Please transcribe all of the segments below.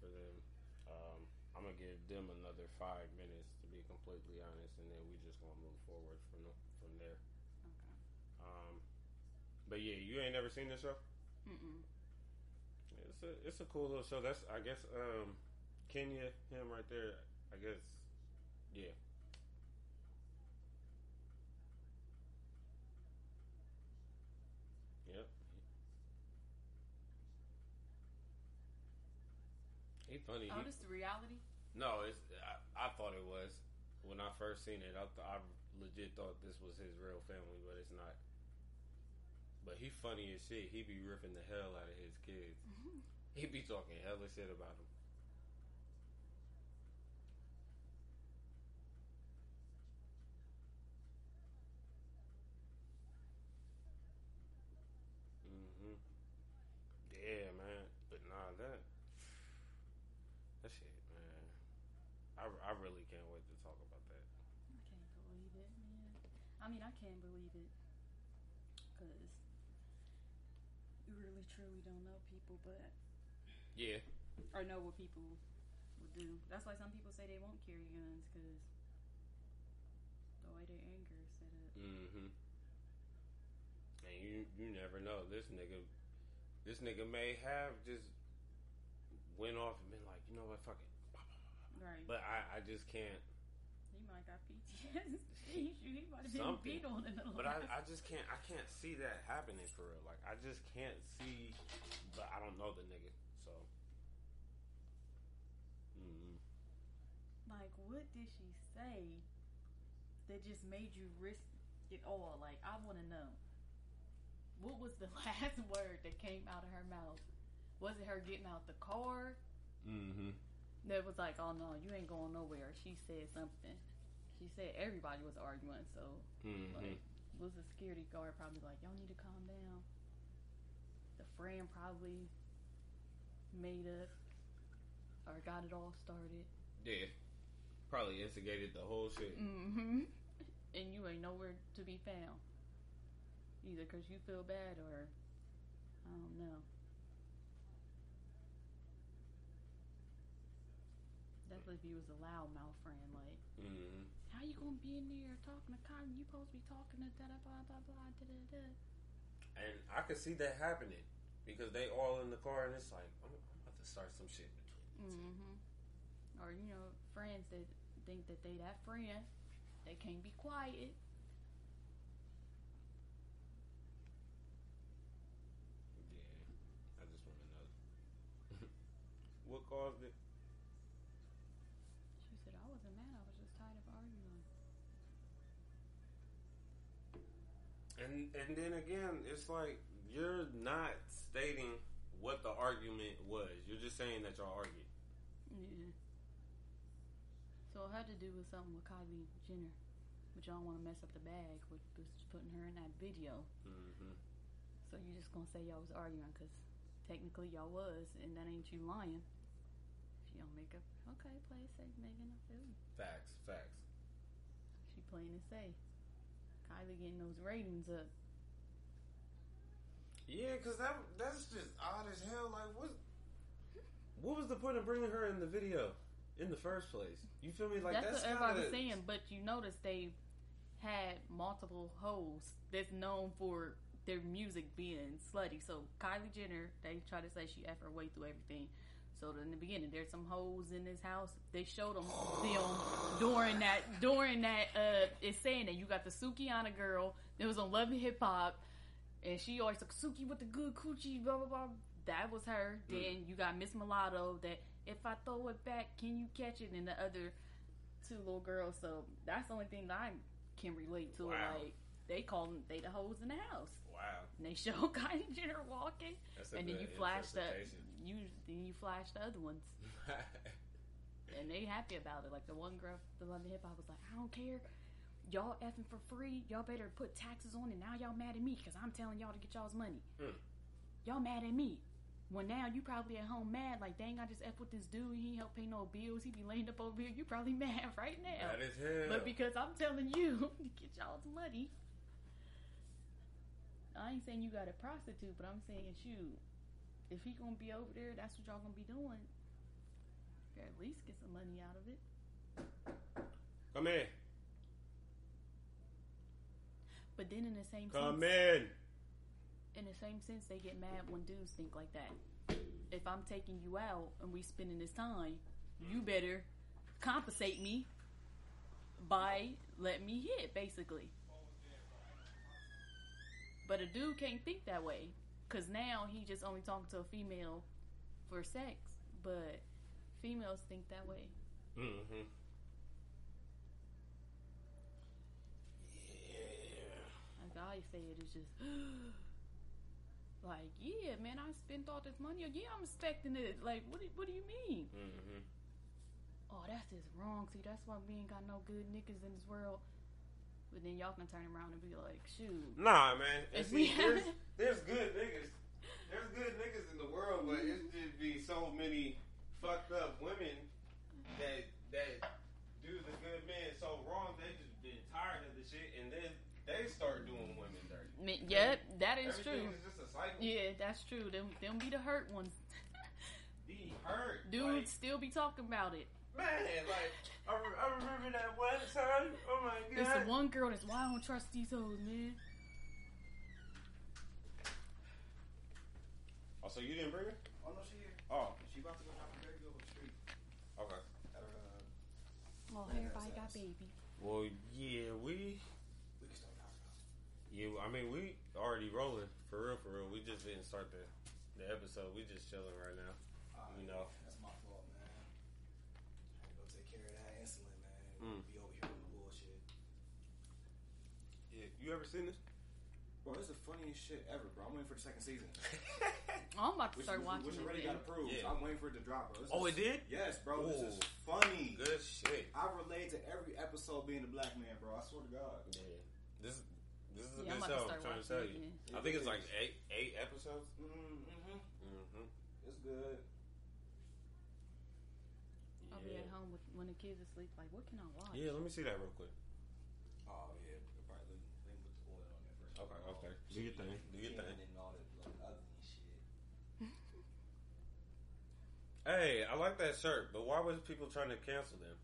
for them. Um, I'm gonna give them another five minutes to be completely honest, and then we just gonna move forward from the, from there. Okay. Um, but yeah, you ain't never seen this show. Mm-mm. It's a it's a cool little show. That's I guess um, Kenya him right there. I guess yeah. Yep. He funny. Oh, He- this is reality. no, it's I, I thought it was when I first seen it. I th- I legit thought this was his real family, but it's not. But he funny as shit. He be ripping the hell out of his kids. Mm-hmm. he be talking hella shit about them. hmm Yeah, man. But nah, that that shit, man. I, I really can't wait to talk about that. I can't believe it, man. I mean, I can't believe it because you really truly don't know people, but Yeah. or know what people would do. That's why some people say they won't carry guns because the way their anger is set up. Mm-hmm. And you you never know. This nigga this nigga may have just went off and been like, you know what, fuck it. Right. But I, I just can't might got PTSD. he might have been beat on in the but I, I just can't I can't see that happening for real. Like I just can't see but I don't know the nigga, so mm Like, what did she say that just made you risk it all? Like, I want to know. What was the last word that came out of her mouth? Was it her getting out the car? Mm-hmm. That was like, oh no, you ain't going nowhere. She said something. She said everybody was arguing, so Mm-hmm. like, was the security guard probably like, y'all need to calm down. The friend probably made up or got it all started. Yeah. Probably instigated the whole shit. hmm And you ain't nowhere to be found. Either because you feel bad or I don't know. Definitely if you was a loudmouth friend, like, Mm-hmm. How you gonna be in there talking to Cotton? You supposed to be talking to da da blah blah blah da da da. And I could see that happening because they all in the car and it's like, I'm, I'm about to start some shit. Mm-hmm. Or you know, friends that think that they that friend, they can't be quiet. Yeah, I just want to know what caused it. She said, I wasn't mad. I was just tired of arguing. And then again, it's like you're not stating what the argument was. You're just saying that y'all argued. Yeah. So it had to do with something with Kylie Jenner. But y'all want to mess up the bag with putting her in that video. Mm-hmm. So you're just gonna say y'all was arguing because technically y'all was, and that ain't you lying. If you don't make up, okay, play it safe, Megan. I feel you. Facts, facts. She playing it safe. Kylie getting those ratings up. Yeah, cause that that's just odd as hell. Like, what? What was the point of bringing her in the video in the first place? You feel me? Like that's, that's, what everybody's saying. But you notice they had multiple hoes that's known for their music being slutty. So Kylie Jenner, they try to say she effed her way through everything. So in the beginning, there's some hoes in this house. They showed them them during that during that. Uh, it's saying that you got the Sukihana girl that was on Love and Hip Hop, and she always like Suki with the good coochie, blah blah blah. That was her. Then you got Miss Mulatto. That if I throw it back, can you catch it? And the other two little girls. So that's the only thing that I can relate to. Wow. Like they call them they the hoes in the house. Wow. And they show Kylie Jenner walking, That's and then you flash the you then you flash the other ones, and they happy about it. Like the one girl, the London Hip Hop was like, I don't care, y'all effing for free. Y'all better put taxes on, and now y'all mad at me because I'm telling y'all to get y'all's money. Mm. Y'all mad at me. Well, now you probably at home mad, like dang, I just f with this dude. He ain't help pay no bills. He be laying up over here. You probably mad right now. That is hell. But because I'm telling you to get y'all's money, I ain't saying you got a prostitute, but I'm saying shoot, if he gonna be over there, that's what y'all gonna be doing. At least get some money out of it. Come in. But then in the same Come sense, in. in the same sense, they get mad when dudes think like that. If I'm taking you out and we spending this time, you better compensate me by letting me hit, basically. But a dude can't think that way, cause now he just only talking to a female for sex. But females think that way. Mm-hmm. Yeah. Say it is just like, yeah, man, I spent all this money. Yeah, I'm expecting it. Like, what? Do, what do you mean? Mm-hmm. Oh, that's just wrong. See, that's why we ain't got no good niggas in this world. But then y'all can turn around and be like, shoot. Nah, man. And If see, there's, there's good niggas. There's good niggas in the world, but it just be so many fucked up women that that do the good men so wrong. They just been tired of the shit, and then they start doing women dirty. Me- Yep, that is Everything true. is just a cycle. Yeah, that's true. Them, them be the hurt ones. Be hurt, Dudes still be talking about it. Man, like I, re- I remember that one time. Oh my god. It's the one girl that's why I don't trust these hoes, man. Oh, so you didn't bring her? Oh no, she here. Oh, She about to go drop a baby over the street. okay. At her, uh, Oh, Yeah, everybody got baby. Well, yeah, we we can start talking about. Yeah, I mean, we already rolling for real, for real. We just didn't start the the episode. We just chilling right now. Alright, You know. that's my fault, man. Had to go take care of that insulin, man. Mm. Be over here on the bullshit. Yeah, you ever seen this? Bro, this is the funniest shit ever, bro. I'm waiting for the second season. I'm about to Which, start which, watching which it. already then. got approved. Yeah. So I'm waiting for it to drop, bro. This Oh, is- it did? Yes, bro. This is funny. Good shit. I relate to every episode being a black man, bro. I swear to God. Yeah, this this is a Yeah, I'm good show. I'm start trying to tell it you. again. I think it's like eight eight episodes. Mm-hmm. Mm-hmm. It's good. I'll be at home with, when the kids asleep. Like, what can I watch? Yeah, let me see that real quick. Oh yeah, probably lean, lean with the oil on there first. Okay, okay. Do your thing. Do your thing. And all that like, ugly shit. Hey, I like that shirt, but why was people trying to cancel them?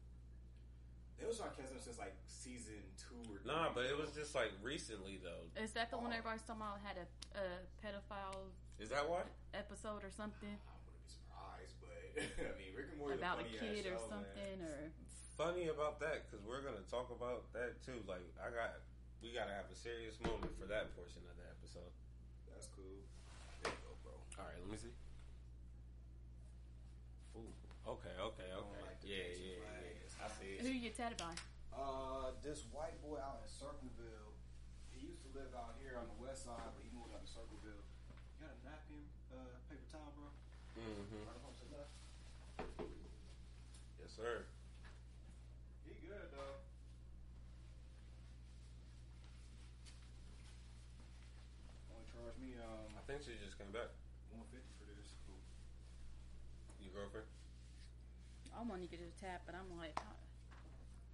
They was trying to since like season two or Nah, but it was just like recently though. Is that the one Oh. everybody's talking about had a, a pedophile Is that what episode or something I wouldn't be surprised, but I mean, Rick and Morty about a funny ass kid or show, something Man. or Funny about that because we're gonna talk about that too. Like I got, we gotta have a serious moment for that portion of the episode. That's cool. There you go, bro. All right, let me see. Ooh, okay, okay, okay. like the yeah, yeah, flag. yeah. I see who it. you get tatted by? Uh, this white boy out in Circleville. He used to live out here on the west side, but he moved out to Circleville. You got a napkin, uh, paper towel, bro? Mm-hmm. Right to left. Yes, sir. He good though. Only charged me um I think she just came back. one fifty for this. Cool. Your girlfriend? I want to get a tap, but I'm like, I,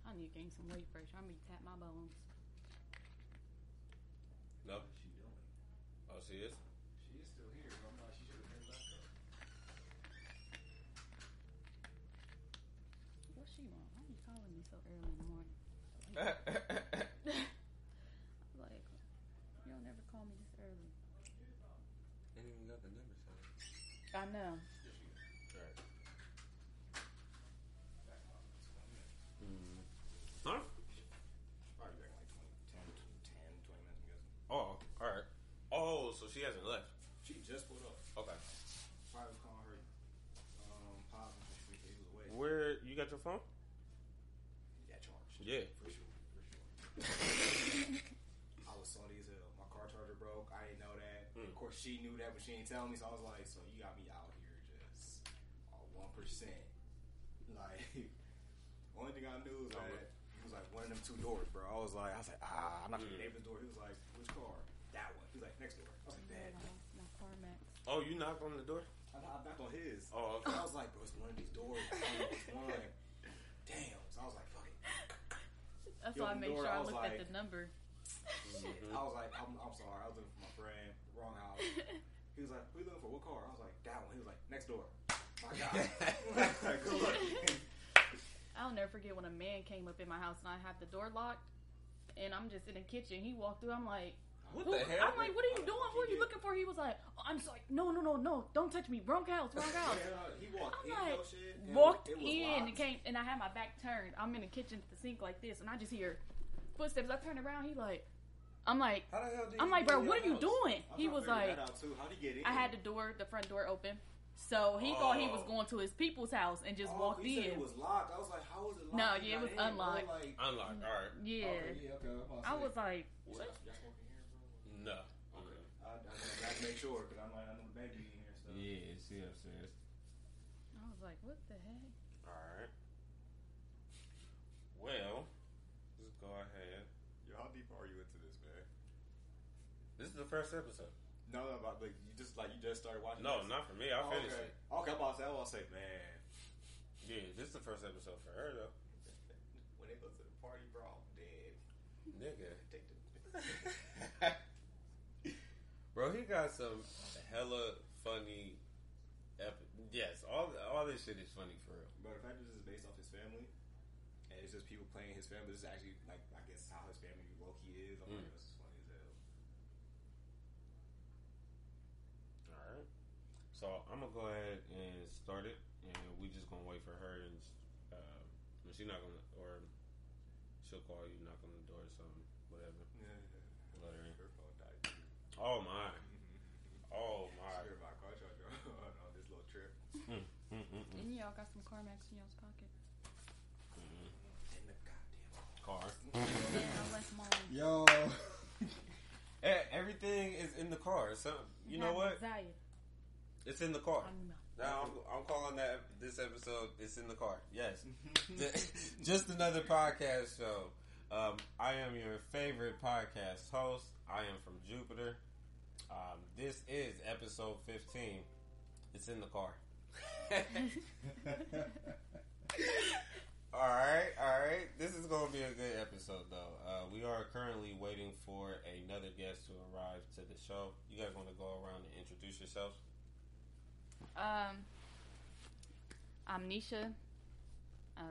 I need to gain some weight first. I need to tap my bones. No. What is she doing? Oh, she is. She is still here. but I'm not. She should have been back up. What's she want? Why are you calling me so early in the morning? like, you don't never call me this early. Ain't even got the number saved. I know. All right. Back up. It's one minute. Mm. Huh? Probably back like 20, 10, 10, 20 minutes, I'm guessing. Oh, all right. Oh, so she hasn't left. She just pulled up. Okay. Probably was calling her um, pop and she he was away. Where you got your phone? Yeah, charged. Yeah. For sure. For sure. I was salty as hell. My car charger broke. I didn't know that. Mm. Of course, she knew that, but she didn't tell me. So I was like, "So you got me out here just one percent." Like, only thing I knew was that it was like one of them two doors, bro. I was like, I was like, ah, I'm not Mm. gonna neighbor's door. He was like, which car? That one. He was like, next door. I was like, Yeah, that. my, my CarMax. Oh, you knocked on the door? I, I knocked on his. Oh, okay. I was like, bro, it's one of these doors. I don't know which one. Damn. So I was like, fuck it. That's Yo, why I made door, sure I I was looked at the number. I was like, I'm, I'm sorry. I was looking for my friend. Wrong house. He was like, who you looking for? What car? I was like, that one. He was like, next door. I my god. Good luck. I'll never forget when a man came up in my house and I had the door locked, and I'm just in the kitchen. He walked through. I'm like, What Who- the hell? I'm like, what are you doing? Who are you looking for? He was like, oh, I'm sorry. No, no, no, no. Don't touch me. Wrong house. Wrong house. he walked I'm in like, shit. Walked it was in and came, and I had my back turned. I'm in the kitchen at the sink like this, and I just hear footsteps. I turn around. He like, I'm like, How the hell did I'm like, bro, what your are you house? doing? I'm He was like, that out too. How'd he get in? I had the door, the front door open. So he thought he was Oh. going to his people's house and just Oh, walked you said in. it was locked. I was like, how was it locked? No, yeah, it was unlocked. Like, Unlocked. All right. yeah. Okay, yeah, okay. I'm about to I say. was like, what? Y'all smoking here, bro? No. Okay. I, I, I gotta make sure because I'm like, I know the baby in here. So. Yeah, she upstairs. I was like, what the heck? All right. Well, let's go ahead. Yo, how deep are you into this, man? This is the first episode. No, no, about like you just like you just started watching. No, this? not for me. I Oh, finished okay. it. Okay, I'm about to say, I was say, man, Yeah, this is the first episode for her though. when they go to the party, bro, I'm dead. Nigga. Take the. Bro, he got some hella funny. Ep- yes, all all this shit is funny for real. But the fact that this is based off his family, and it's just people playing his family, this is actually like I guess how his family low key is. I'm Mm. like, this is funny as hell. All right. So I'm gonna go ahead and start it, and we just gonna wait for her, and uh, when she not gonna, or she'll call you, knock on the door or something, whatever. Let her in. Her phone died. too. Oh my. Oh my. Sure, my car charger on on this little trip. Mm, mm, mm, mm, And y'all got some Carmex in y'all's pocket. mm. In the goddamn Car. Yeah, I left mine. Yo. Everything is in the car. So you know what? Anxiety. It's in the car. I'm- Now I'm, I'm calling that this episode. It's in the car. Yes, just another podcast show. Um, I am your favorite podcast host. I am from Jupiter. Um, this is episode 15. It's in the car. all right, all right. This is going to be a good episode, though. Uh, we are currently waiting for another guest to arrive to the show. You guys want to go around and introduce yourselves? Um, I'm Nisha. Uh,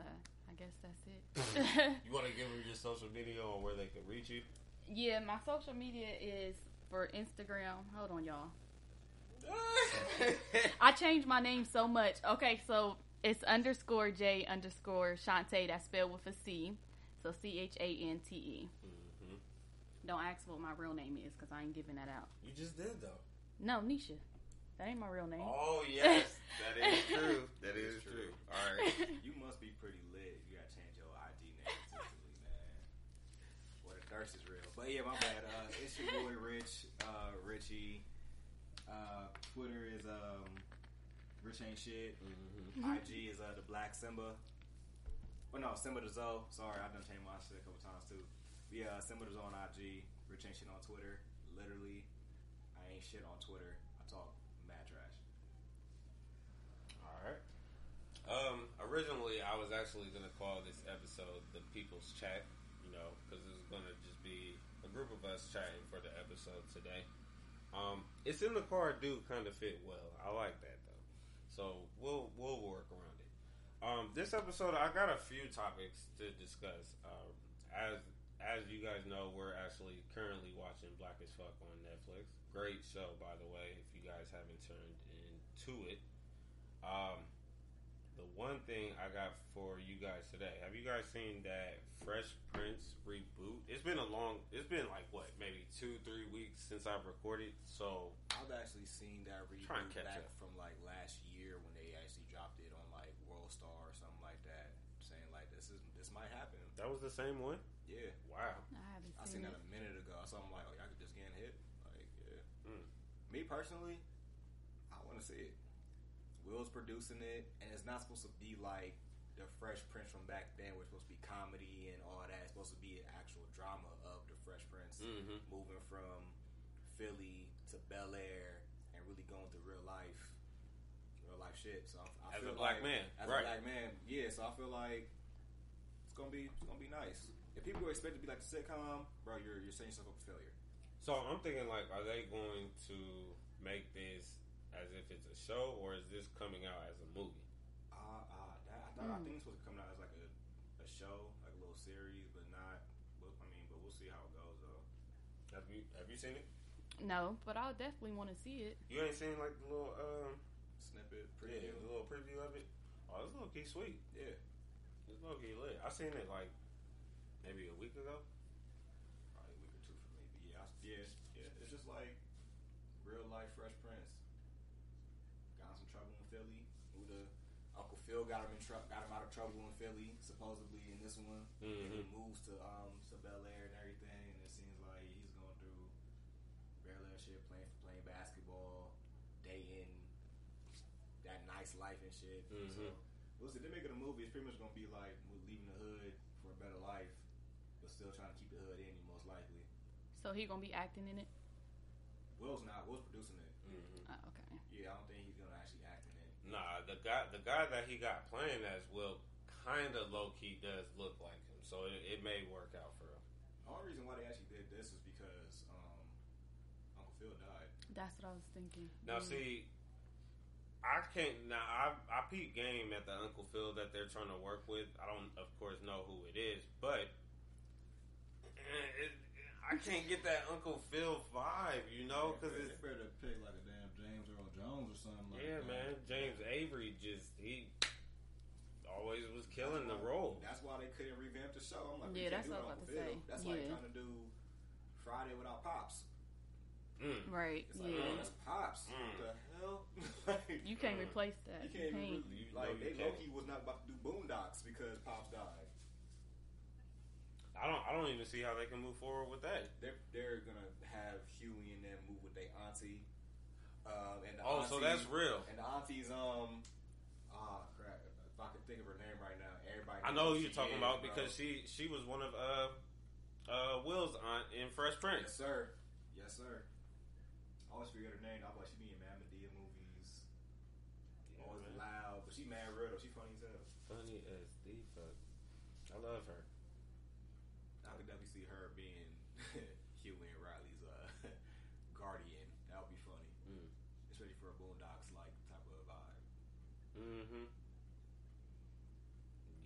I guess that's it. You want to give them your social media or where they can reach you? yeah, my social media is for Instagram. Hold on, y'all. I changed my name so much. Okay, so it's underscore J underscore Shantae. That's spelled with a C. So C H A N T E. hmm Don't ask what my real name is because I ain't giving that out. You just did though. No, Nisha. That ain't my real name. Oh yes, that is true. That is true. All right. You must be pretty lit if you gotta change your ID name intentionally, man. What a thirst is real. But yeah, my bad. Uh, it's your boy Rich, uh, Richie. Uh, Twitter is um, Rich ain't shit. hmm IG is uh, the Black Simba. Well, no, Simba the Zoe. Sorry, I've done changed my shit a couple times too. But yeah, uh, Simba the Zoe on IG. Rich ain't shit on Twitter. Literally, I ain't shit on Twitter. I talk mad trash. All right. Um, originally, I was actually gonna call this episode the People's Chat. You know, because it's gonna just be group of us chatting for the episode today. Um, it's in the car. Do kind of fit well. I like that though. So we'll we'll work around it. Um, this episode, I got a few topics to discuss. Um, as as you guys know, we're actually currently watching Black as Fuck on Netflix. Great show, by the way. If you guys haven't turned into it, um, the one thing I got for you guys today, have you guys seen that Fresh Prince reboot? It's been a long. It's been like what, maybe two, three weeks since I've recorded. So I've actually seen that Try and reboot catch back up. from like last year when they actually dropped it on like World Star or something like that, saying like this is this might happen. that was the same one. Yeah, Wow. I haven't I seen seen it. that a minute ago. So I'm like, oh, y'all could just get hit. Like, yeah. Mm. Me personally, I want to see it. Will's producing it, and it's not supposed to be like the Fresh Prince from back then, where it's supposed to be comedy and all that. It's supposed to be an actual drama of the Fresh Prince Mm-hmm. moving from Philly to Bel Air and really going through real life, real life shit. So I, I As feel a black like, man, as right. a black man, yeah. So I feel like it's gonna be it's gonna be nice. If people expect to be like a sitcom, bro, you're you're setting yourself up for failure. So I'm thinking like, are they going to make this as if it's a show, or is this coming out as a movie? Uh, uh that, I thought mm. I think this was coming out as like a, a show, like a little series, but not. But, I mean, but we'll see how it goes though. Have you have you seen it? No, but I'll definitely want to see it. You ain't seen like the little um, snippet preview, yeah, the little preview of it. Oh, it's low key sweet. Yeah, it's low key lit. I seen it like maybe a week ago, probably a week or two from maybe. Yeah, I, yeah, yeah. It's just like real life Fresh Prince. Phil got him in tr- got him out of trouble in Philly, supposedly in this one. And he moves to um to Bel Air and everything, and it seems like he's going through Bel Air shit, playing playing basketball, dating, that nice life and shit. So Mhm. we'll see. They're making a movie. It's pretty much gonna be like leaving the hood for a better life, but still trying to keep the hood in you, most likely. So he gonna be acting in it. Will's not. Will's producing it. hmm Oh, okay. Yeah, I don't think he's gonna actually act in it. Nah, the guy the guy that he got playing as Will kind of low key does look like him, so it, it may work out for him. The only reason why they actually did this is because um, Uncle Phil died. That's what I was thinking. Now, Mm. see, I can't. Now, I I peep game at the Uncle Phil that they're trying to work with. I don't, of course, know who it is, but it, I can't get that Uncle Phil vibe, you know, because they it's better to pick like a damn James Earl Jones or something like yeah, that. man. James Avery just he always was killing the role. That's why they couldn't revamp the show. I'm like, Yeah, we that's can't do what I was it about Uncle to Phil. say. That's like trying to do Friday without Pops. Mm. Right. It's like, yeah. oh, that's Pops. Mm. What the hell? like, You can't Mm. replace that. you can't even You re- like know you they can't. Loki was not about to do Boondocks because Pops died. I don't. I don't even see how they can move forward with that. They're they're gonna have Huey and them move with their auntie. Um, and the Oh, so that's real. And the auntie's um ah crap. If I could think of her name right now, everybody. I know who you're talking is, about bro. because she she was one of uh uh Will's aunt in Fresh Prince. Yes, sir. Yes, sir. I always forget her name. I was like, she be in Mad Madea movies. Always man. loud, but she mad real though. She funny as hell. Funny as the fuck. I love her. I could definitely see her being Huey and Riley's uh, guardian. That would be funny, Mm. especially for a Boondocks like type of vibe. Mm-hmm.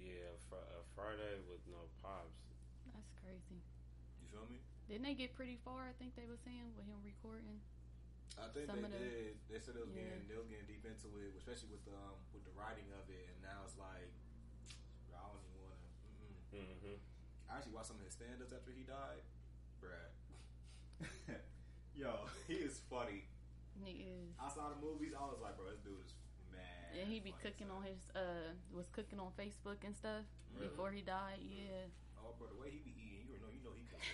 Yeah, fr- a Friday with no pops. That's crazy. You feel me? Didn't they get pretty far? I think they were saying with him recording. I think Some they of the- did. They said they was Yeah. getting they was getting deep into it, especially with the um, with the writing of it, and now it's like I don't even want to. Mm-hmm. I actually watched some of his stand-ups after he died, bruh. Yo, he is funny. He is. Outside of movies, I was like, bro, this dude is mad. And he be cooking on his uh was cooking on Facebook and stuff Really? before he died. Yeah. Oh, bro, the way he be eating, you know, you know he could.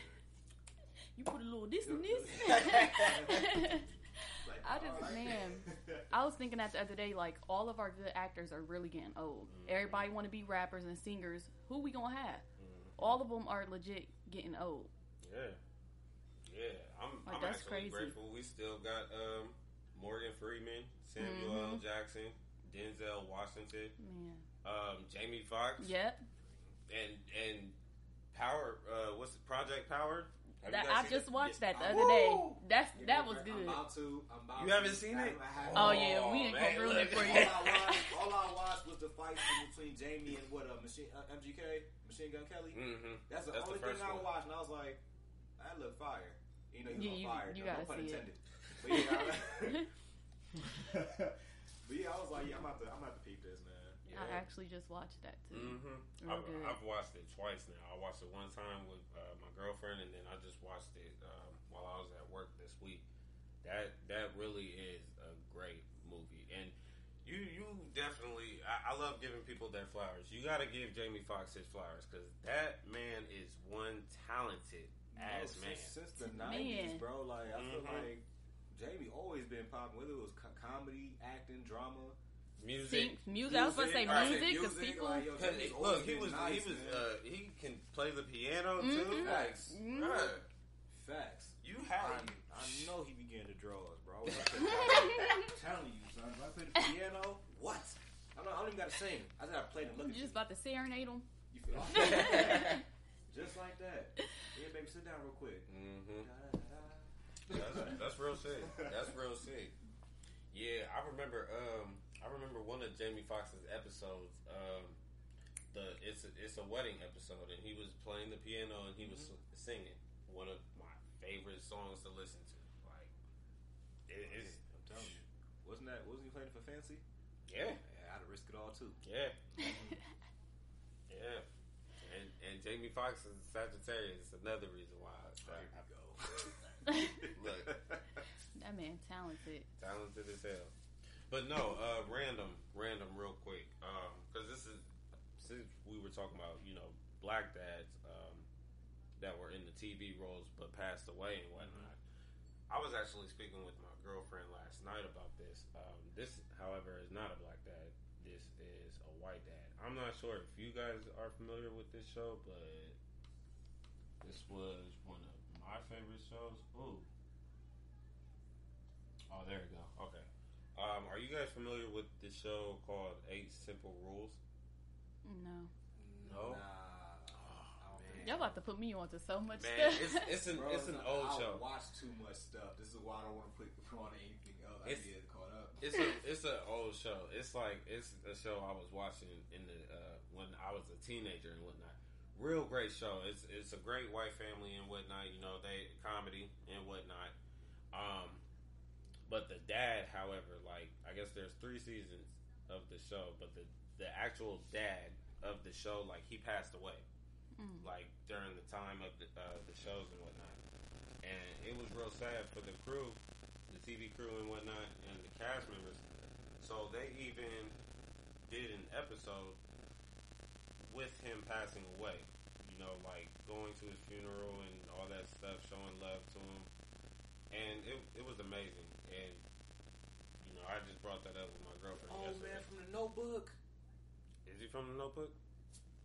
You put a little this and this. Like, I just alright. man, I was thinking that the other day. Like all of our good actors are really getting old. Mhm. Everybody want to be rappers and singers. Who we gonna have? Mm-hmm. All of them are legit getting old. Yeah. Yeah. I'm, Like, I'm that's actually crazy. grateful we still got um, Morgan Freeman, Samuel L. Mhm. Jackson, Denzel Washington, Man. um, Jamie Foxx, Yep. and and Power. Uh, what's it, Project Power? That, I just it? watched that the Yeah. other day. That's Yeah, that bro, was I'm good. about to. I'm about You to. haven't seen it? haven't- Oh yeah, we ain't man, gonna ruin it for all, you. I watched, all I watched was the fight between Jamie and what uh, machine uh, MGK, Machine Gun Kelly. Mm-hmm. That's the That's the only thing first I watched, and I was like, that look fire. You know, Yeah, he's you- fire. you no, gotta no pun see it. intended. But yeah, I, but yeah, I was like, yeah, I'm about to, I'm about to peep this, man. I actually just watched that too. Mm-hmm. I've. I've watched it twice now. I watched it one time with uh, my girlfriend, and then I just watched it um, while I was at work this week. That that really is a great movie, and you you definitely. I, I love giving people their flowers. You got to give Jamie Foxx his flowers because that man is one talented ass No, man. Since, since the '90s, bro. Like I feel Mhm. like Jamie always been popping. Whether it was co- comedy, acting, drama, Music. Sing, music. I was gonna say Music, right, music because music, people. like, yo, Cause it- look, he been was he was uh, he can play the piano too. Mhm. Facts. Mhm. Bruh, Facts. you I, have I know he began to draw us, bro. I'm telling you, son. If I play the piano, what? I don't, I don't even gotta sing. I just gotta play and look You at you. just about to serenade him. You feel? just like that. Yeah, baby, sit down real quick. hmm That's, that's real sick. That's real sick. Yeah, I remember. Um, I remember one of Jamie Foxx's episodes. Um, the it's a, it's a wedding episode, and he was playing the piano and he was Mm-hmm. singing one of my favorite songs to listen to. Like it, it's I'm telling you. Wasn't that? Wasn't he playing for Fancy? yeah, Yeah, I'd risk it all too. yeah, yeah. And and Jamie Foxx is Sagittarius. Another reason why. I, There you go. Look. that man talented. talented as hell. But no, uh, random, random, real quick, because this is since we were talking about you know black dads um, that were in the TV roles but passed away and whatnot. I was actually speaking with my girlfriend last night about this. Um, this, however, is not a black dad. This is a white dad. I'm not sure if you guys are familiar with this show, but this was one of my favorite shows. Ooh. Oh, there we go. Okay. Um, are you guys familiar with the show called Eight Simple Rules? No, No? Nah. I y'all about to put me onto so much Man, stuff. it's it's an Bro, it's an no, old I show. watch too much stuff. This is why I don't want to put on anything else. I get caught up. It's a it's an old show. It's like it's a show I was watching in the uh, when I was a teenager and whatnot. Real great show. It's it's a great white family and whatnot. You know they comedy and whatnot. Um, but the dad, however, like I guess there's three seasons of the show, but the the actual dad of the show, like he passed away, Mm. like during the time of the uh, the shows and whatnot, and it was real sad for the crew the TV crew and whatnot, and the cast members. So they even did an episode with him passing away. You know, like going to his funeral and all that stuff, showing love to him, and it it was amazing. And you know, I just brought that up with my girlfriend. Oh yesterday. man, from the Notebook. is he from the Notebook?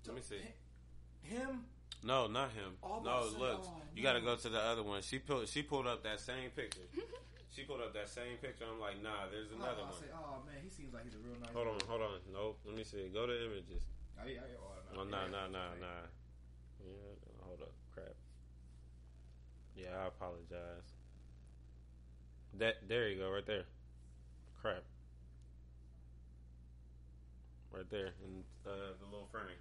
Let me see. Him? No, not him. Oh, I'm no, about to say, look, oh, you got to go to the other one. She pulled she pulled up that same picture. she pulled up that same picture. I'm like, nah, there's another I one. say, oh man, he seems like he's a real nice. Hold on, guy. hold on. Nope. Let me see. Go to images. I, I, oh, Oh, nah, yeah. nah, nah, nah. Yeah, hold up. Crap. Yeah, I apologize. That there you go, right there. Crap. Right there in uh, the little frame.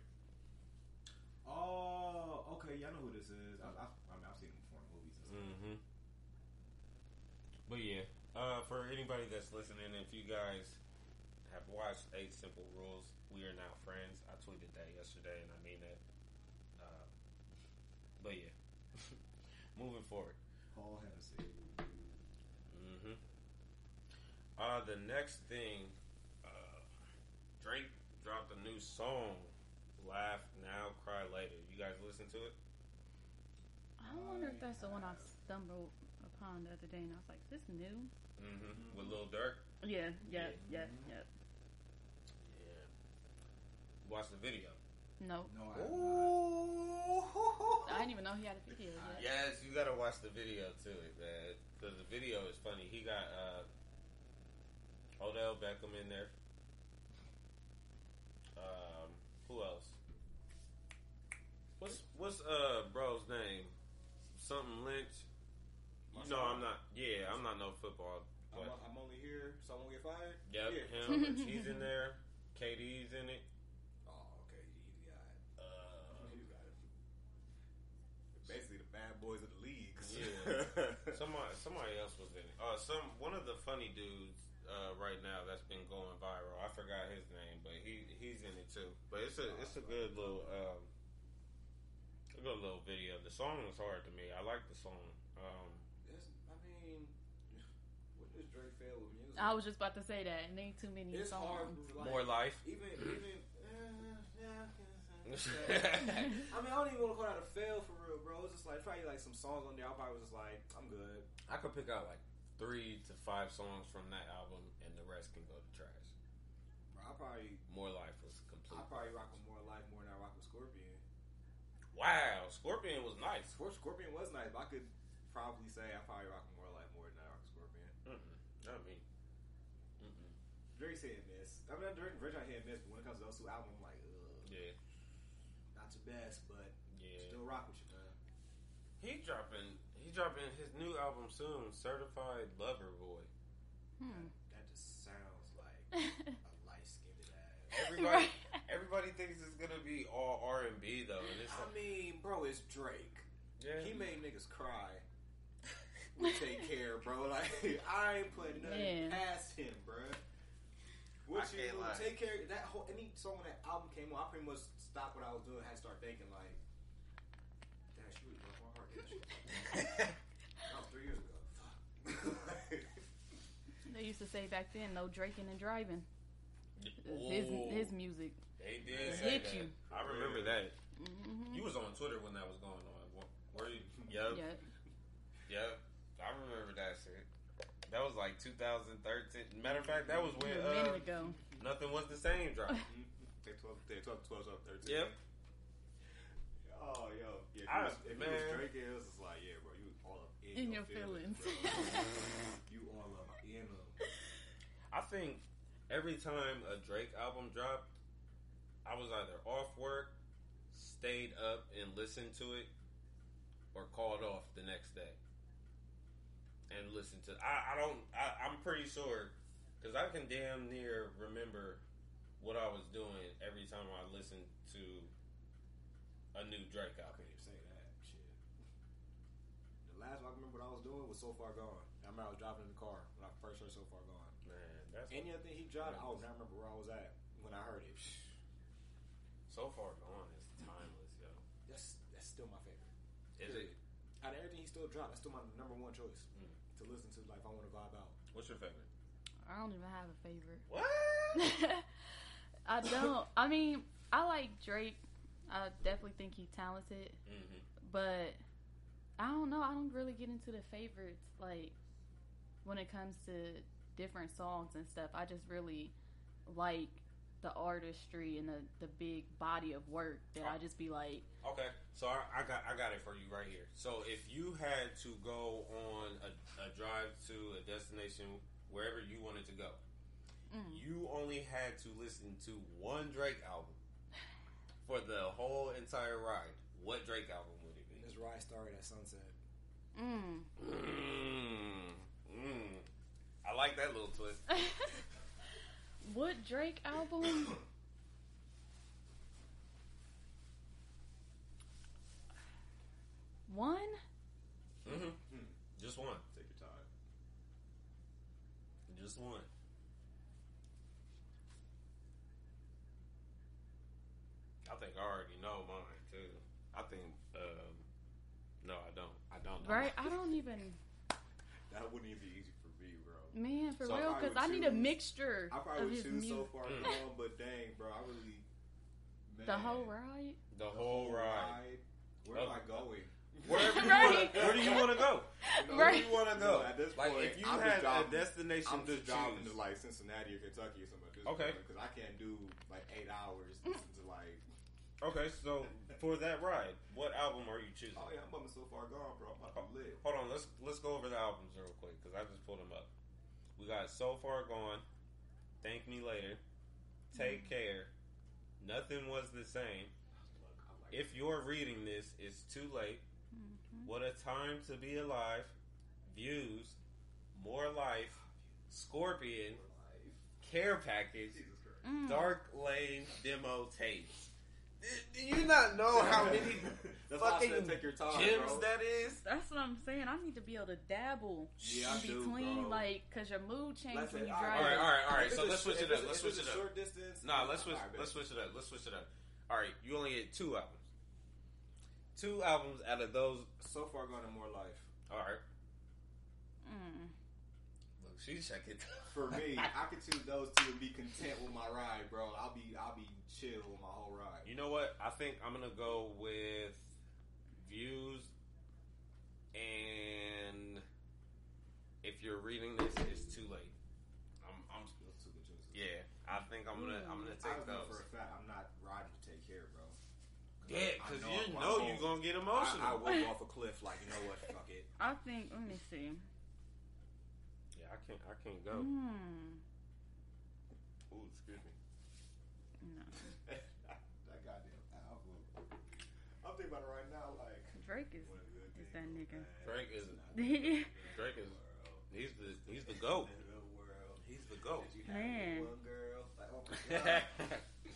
Oh, okay. I know who this is. I, I, I mean, I've seen him before in movies and stuff. Mm-hmm. But yeah, uh, for anybody that's listening, if you guys have watched Eight Simple Rules, we are now friends. I tweeted that yesterday, and I mean that. Uh, but yeah, moving forward. Paul Hennessy. hmm Uh, the next thing, uh, Drake dropped a new song, "Laugh Now, Cry Later." You guys listen to it? I wonder if that's the one I stumbled upon the other day, and I was like, "Is this new?" Mm-hmm. With Lil Durk. Yeah, yeah, yeah, yeah. Yeah. Watch the video. No, No, I. I didn't even know he had a video yet. Yes, you gotta watch the video too, man. Because the video is funny. He got uh, Odell Beckham in there. Um, who else? What's what's uh bro's name? Something Lynch. You know I'm not. Yeah, I'm not no football. I'm, But I'm only here. Someone get fired. yep, Yeah. him. He's in there. KD's in it. Oh, okay. You got it. Uh, You got it. Basically, the bad boys of the league. Yeah. somebody somebody else was in it. Uh, some one of the funny dudes uh, right now that's been going viral. I forgot his name, but he he's in it too. But it's a it's a good little um, a good little video. The song was hard to me. I like the song. Um, It's, I mean, what does Drake fail with music? I was just about to say that. And ain't too many it's hard. songs. Like, more life. Even even. I mean, I don't even want to call that a fail for real, bro. It's just like probably like some songs on there. I probably was just like, I'm good. I could pick out like three to five songs from that album, and the rest can go to trash. Bro, I probably More life was complete. I probably rock with more life more than I rock with Scorpion. Wow, Scorpion was nice. Scorpion was nice, but I could probably say I probably rock with more life more than I rock with Scorpion. Mm-mm, not me. Mm-mm. Drake's hit and miss. I mean, Drake, Drake not hit and miss, but when it comes to those two albums, I'm like, ugh, Yeah, not your best, but yeah. still rock with you, man. He dropping he dropping his new album soon, Certified Lover Boy. Hmm. That just sounds like a light skinned ass. Everybody Right. everybody thinks it's gonna be all R and B though. And it's I like, mean, bro, it's Drake. Yeah. He made niggas cry. We take care, bro. Like I ain't putting nothing Yeah. past him, bro. What I you can't do? lie. Take care. That whole any song when that album came on, I pretty much stopped what I was doing. I Had to start thinking like, damn, she really broke my heart. didn't she? that was three years ago. Fuck. They used to say back then, no drinking and driving. His his music. They did It say hit that. you. I remember that. hmm You was on Twitter when that was going on. Were you? Yep. Yeah. Yep. I remember that shit. That was like 2013. Matter of fact, that was when a uh, ago. nothing was the same drop. Take 12, take 12, 12 up 13. yep. Oh, yo. Yeah, if, I- you was, if you was man. Drake, it was just like, yeah, bro, you all up in, In your, your feelings. bro. you all up in them. I think every time a Drake album dropped, I was either off work, stayed up and listened to it, or called off the next day and listened to. I, I don't. I, I'm pretty sure because I can damn near remember what I was doing every time I listened to a new Drake I album. couldn't even say that. Shit. The last one I remember what I was doing was So Far Gone. I remember I was driving in the car when I first heard So Far Gone. Man, that's Any other thing he dropped, I don't remember where I was at when I heard it. so far gone is timeless, yo. That's that's still my favorite. Is it? Out of everything he still dropped, that's still my number one choice Mm. to listen to. Like, if I want to vibe out. What's your favorite? I don't even have a favorite. What? I don't. I mean, I like Drake. I definitely think he's talented, hmm but I don't know. I don't really get into the favorites like when it comes to different songs and stuff. I just really like the artistry and the the big body of work that I just be like, Okay, so I, I got I got it for you right here. So if you had to go on a, a drive to a destination wherever you wanted to go, mm, you only had to listen to one Drake album for the whole entire ride. What Drake album would it be? This ride started at sunset. mm. Mm, mm. I like that little twist. what Drake album? One? hmm Hmm. Just one. Take your time. Just one. I think I already know mine too. I think. Um, no, I don't. I don't. Know Right? I don't even. That wouldn't even be easy for me, bro. Man, for So real, because would I need a mixture I of probably would his choose music. so far gone, but dang, bro, I really man, the whole ride. The whole ride. Where oh. am Oh. I going? Wherever you Right. wanna, where do you want to go? You know, Where Right. do you want to go? No, at this like point, if you I'm had driving- a destination I'm to just driving choose. to like Cincinnati or Kentucky or something. at Okay. because I can't do like eight hours to like. Okay, so for that ride, what album are you choosing? Oh yeah, I'm bumming so far gone, bro. I'm about to lit. Hold on, let's let's go over the albums real quick because I just pulled them up. We got So Far Gone, Thank Me Later, Take Care, Nothing Was the Same. Look, like, If you're reading this, it's too late. Mhm. What a time to be alive. Views, More Life, Scorpion, Care Package, Jesus Christ. Mm. Dark Lane Demo Tapes. Do you not know how many That's why I fucking said take your time, gems bro. that is? That's what I'm saying. I need to be able to dabble Yeah, in I do, between, bro. like, cause your mood changes when you drive. All right, all right, all right. So let's switch it up. Let's switch it up. Short distance. Nah, let's switch. all right, let's switch it up. Let's switch it up. All right, you only get two albums. Two albums out of those. So far gone in more life. All right. Look, she's checking. For me, I could choose those two and be content with my ride, bro. I'll be I'll be chill with my whole ride. You know what? I think I'm gonna go with views, and if you're reading this, it's too late. I'm, I'm Those two good choices. yeah. I think I'm gonna, I'm gonna take just know those. for a fact I'm not riding to take care, bro. Yeah, because you I'm- know you're gonna- gonna get emotional. I will go off a cliff. Like you know what? Fuck it. I think. Let me see. Yeah, I can't, I can't go. Mm. Ooh, excuse me. No. that goddamn album. I'm thinking about it right now. Like Drake is. what a good Is that nigga. Drake is Not Yeah. Drake is he's the he's the goat. In the world. He's the goat. You have Man. one girl? Like, oh my god.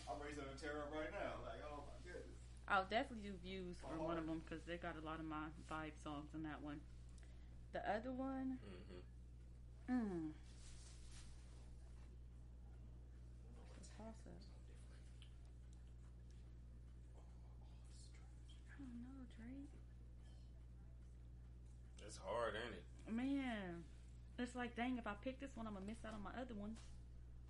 I'm raising a tear up right now. Like, oh my goodness. I'll definitely do views for one of them because they got a lot of my vibe songs on that one. The other one, hmm mm. Toss up. I don't know, Drake. It's hard, ain't it? Man, it's like, dang, if I pick this one, I'm gonna miss out on my other ones.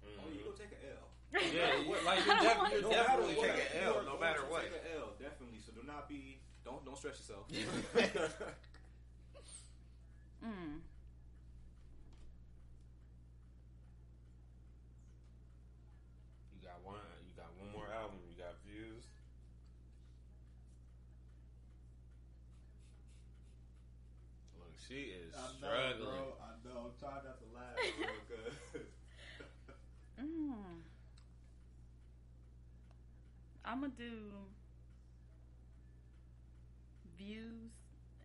Oh, you go take an L. Yeah, what- like you're, def- you're No definitely matter what, taking you L are no matter what. Take an L, definitely. So do not be. Don't don't stress yourself. Mm. You got one. You got one more album. You got views. Look, she is I know, struggling. bro. I know. I'm trying not to laugh real good. Mm. I'm gonna do views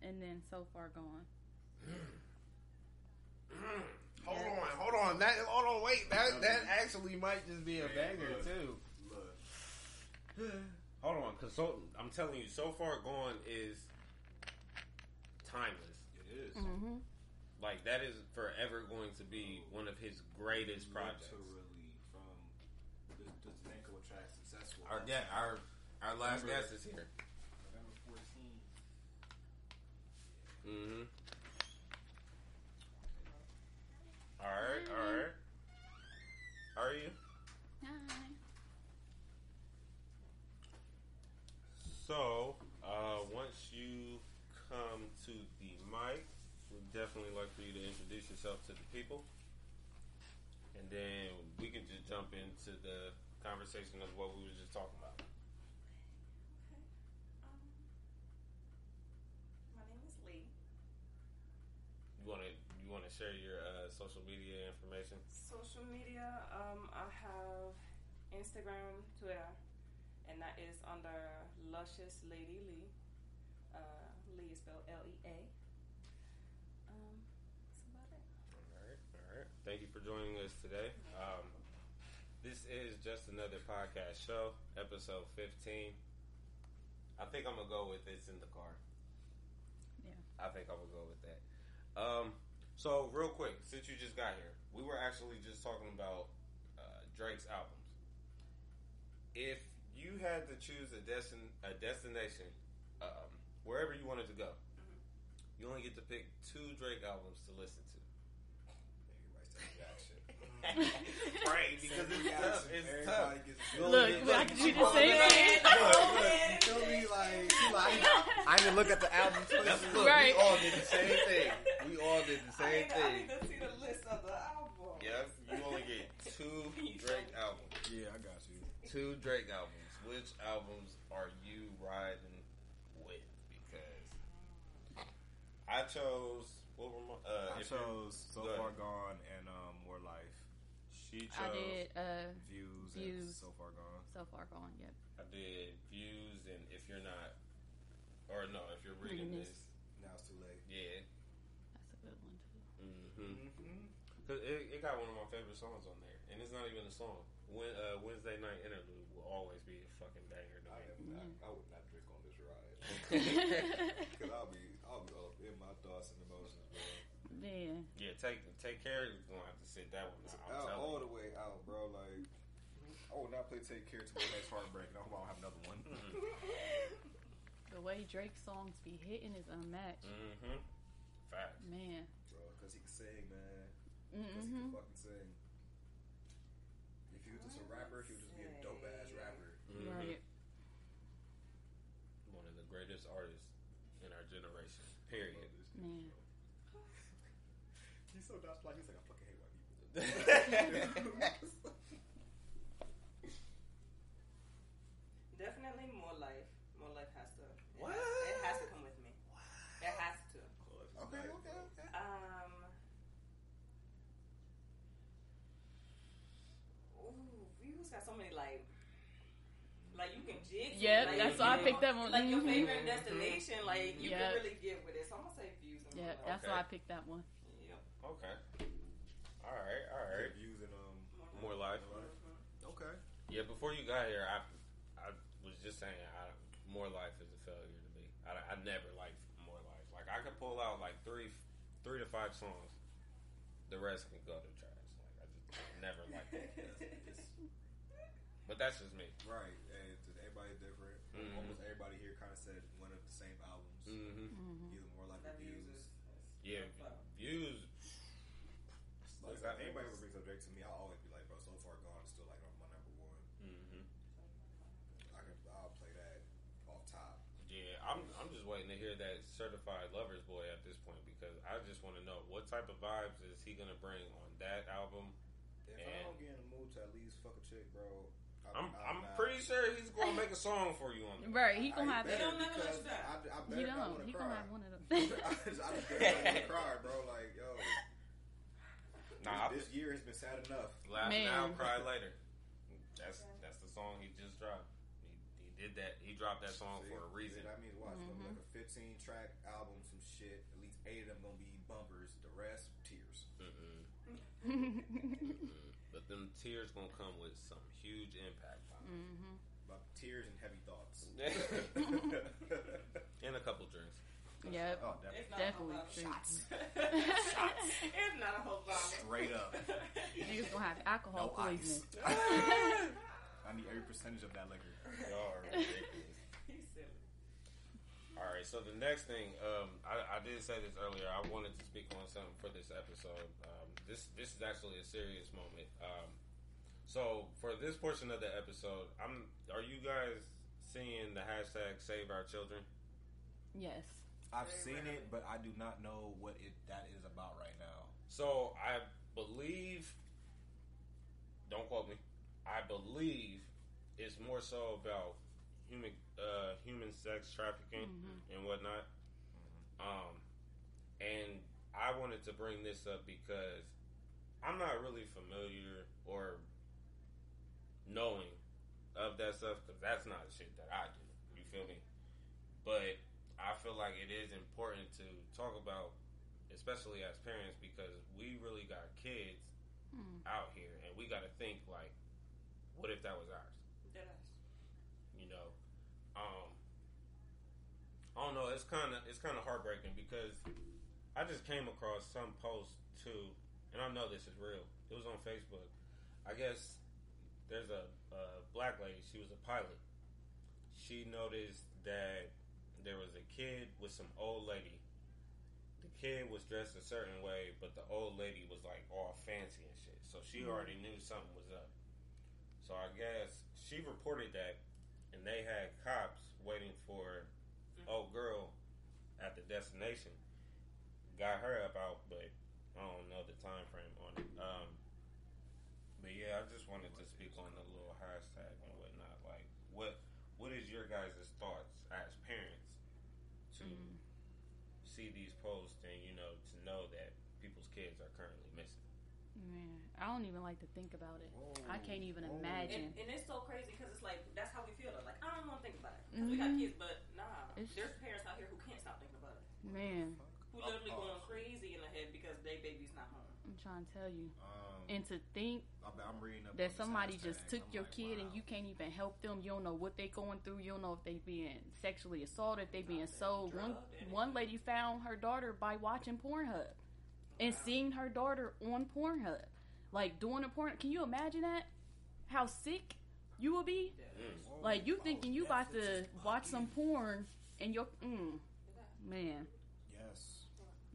and then so far gone. Hold on, hold on. That hold on, wait. That that actually might just be a banger look. too. Look, Hold on, cause so I'm telling you, so far gone is timeless. It is. Mm-hmm. Like that is forever going to be one of his greatest projects. Literally from this, this neck track successful. Our yeah, our our last Remember- guest is here. November 14. Mm-hmm. All right, all right. Are you? Hi. So, uh, once you come to mic, we'd definitely like for you to introduce yourself to the people. And then we can just jump into the conversation of what we were just talking about. Um, my name is Lee. You wanna you wanna share your uh, social media information? Social media, um, I have Instagram, Twitter, and that is under Luscious Lady Lee. Uh, Lee is spelled L E A. Um, that's about it. All right, all right. Thank you for joining us today. Um, this is just another podcast show, episode fifteen. I think I'm gonna go with it's in the car. Yeah. I think I'm gonna go with that. Um, so real quick, since you just got here, we were actually just talking about uh, Drake's albums. If you had to choose a destin a destination, um, wherever you wanted to go, you only get to pick two Drake albums to listen to. Everybody's taking reaction. right, because it's tough. It's tough. Everybody gets You Look, only I can do the same man. thing. Look, look, you feel me? Like, she like, I didn't look at the album That's, twice. look, Right. we all did the same thing. We all did the I same need, I thing. need to see the list of the albums. Yep, you only get two Drake albums. Yeah, I got you. Two Drake albums. Which albums are you riding with? Because I chose what were my uh, I chose So Far Gone and um, More Life. She chose. I did uh, Views, Views. and So Far Gone. so far gone. Yep. I did views and if you're not, or no, if you're reading Reading this, this. Now it's too late. yeah. That's a good one too. Mm-hmm. Mm-hmm. Cause it, it got one of my favorite songs on there, and it's not even a song. When, uh, Wednesday night interlude will always be a fucking banger to I, me. am not, I would not drink on this ride because I'll be I'll be all up in my thoughts and emotions, bro. Man, Yeah, take take care. You're gonna have to sit that one out. I'm Out, telling all you. the way out, bro. Like I will not play Take Care to my next heartbreak, and I hope I don't have another one. the way Drake songs be hitting is unmatched. Mm-hmm. Facts. Man. bro, because he can sing, man. Because he Mm-hmm. can fucking sing. If he was just a rapper, he would just be a dope ass rapper. Mhm. Right. One of the greatest artists in our generation. Period. Man. He's so Dutch like he's like I fucking hate white people. Definitely More Life. More Life has to. It What? Has, it has to come with me. It has to. okay, okay, okay. Um. Ooh, views got so many like, like you can jig. to Yep, like, that's you why I picked that one. Like your Mhm. favorite destination, like you Yep. can really get with it. So I'm gonna say views. Yeah, that's Life. why I picked that one. Yep. Okay. All right. All right. Views and um More More life. Okay. Yeah. Before you got here, I I was just saying, I, More Life is a failure to me. I, I never liked More Life. Like I could pull out like three, three to five songs. The rest can go to trash. Like I just never liked it. But that's just me. Right, and everybody's different. Mhm. Almost everybody here kind of said one of the same albums, hmm either more like That views Yeah, views. Like if anybody was- ever brings up Drake to me, I'll always be like, bro, so far gone is still like my number one. hmm I can, I'll play that off top. Yeah, I'm. I'm just waiting to hear that certified lover's boy at this point because I just want to know what type of vibes is he gonna bring on that album. If I don't get in the mood to at least fuck a chick, bro, I'm. I'm not- pretty sure he's gonna make a song for you on that. Right, he gonna I- have better He don't never let you down. I, I better He don't. He cry. gonna have one of them. I just, I just better not wanna cry, bro. Like, yo, Nah, this, this year has been sad enough. Laugh Man. now, cry later. That's that's the song he just dropped. He, he did that. He dropped that song See, for a reason. I mean, means what? It's gonna Mm-hmm. like a 15 track album, some shit. At least eight of them gonna be bumpers. The rest, tears. Mm-mm. Mm-mm. But them tears gonna come with some huge impact. hmm But tears and heavy thoughts. and a couple drinks. Yep. oh, definitely. It's Definitely a whole true. bottle. Shots. it's not a whole bottle. Straight up. Niggas gonna have alcohol No poisoning. I need every percentage of that liquor. Y'all are ridiculous. He's silly. All right, so the next thing, um, I, I did say this earlier. I wanted to speak on something for this episode. Um, this this is actually a serious moment. Um, so for this portion of the episode, I'm. Are you guys seeing the hashtag Save Our Children? Yes. I've Very seen rarely. it, but I do not know what it that is about right now. So I believe. Don't quote me. I believe it's more so about human uh, human sex trafficking and whatnot. Um, and I wanted to bring this up because I'm not really familiar or knowing of that stuff because that's not shit that I do. You feel me? But I feel like it is important to talk about, especially as parents, because we really got kids Mm. out here, and we got to think like, what if that was ours? Deadass. you know um i don't know it's kind of it's kind of heartbreaking because i just came across some post too and i know this is real it was on facebook i guess there's a, a black lady she was a pilot she noticed that there was a kid with some old lady the kid was dressed a certain way but the old lady was like all fancy and shit so she already knew something was up so I guess she reported that, and they had cops waiting for old girl at the destination. Got her up out, but I don't know the time frame on it. Um, but yeah, I just wanted to speak on the little hashtag and whatnot. Like, what what is your guys' thoughts as parents to Mm. see these posts and you know to know that people's kids are currently missing? Man, I don't even like to think about it. I can't even Whoa. imagine. And, and it's so crazy because it's like that's how we feel. Like I don't want to think about it 'Cause we got Mhm. kids, but nah, It's- there's parents out here who can't stop thinking about it. Man, Who Oh, literally oh. going crazy in the head because their baby's not home. I'm trying to tell you. Um, And to think I'm, I'm reading up that somebody just took I'm your like, kid and you can't even help them. You don't know what they're going through. You don't know if they're being sexually assaulted, if they being sold. One Drugged, one lady found her daughter by watching Pornhub and seeing her daughter on Pornhub, like doing a porn. Can you imagine that? How sick you will be. Whoa. Like you Oh, thinking you about to watch some porn and you're mm, man. Yes,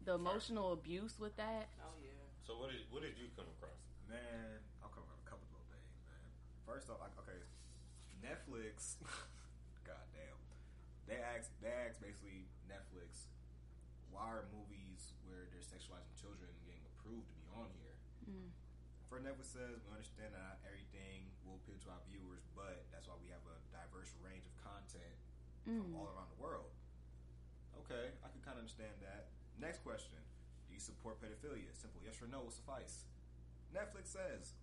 The emotional abuse with that. Yeah. So what did what did you come across? man. I'll cover a couple little things, man. First off, like, okay, Netflix. goddamn, they asked they asked basically Netflix, why are movies where they're sexualizing children getting approved to be on here? Mm. For Netflix says we understand that not everything will appeal to our viewers, but that's why we have a diverse range of content from Mm. all around the world. Okay, I can kind of understand that. Next question: Do you support pedophilia? Simple yes or no will suffice. Netflix says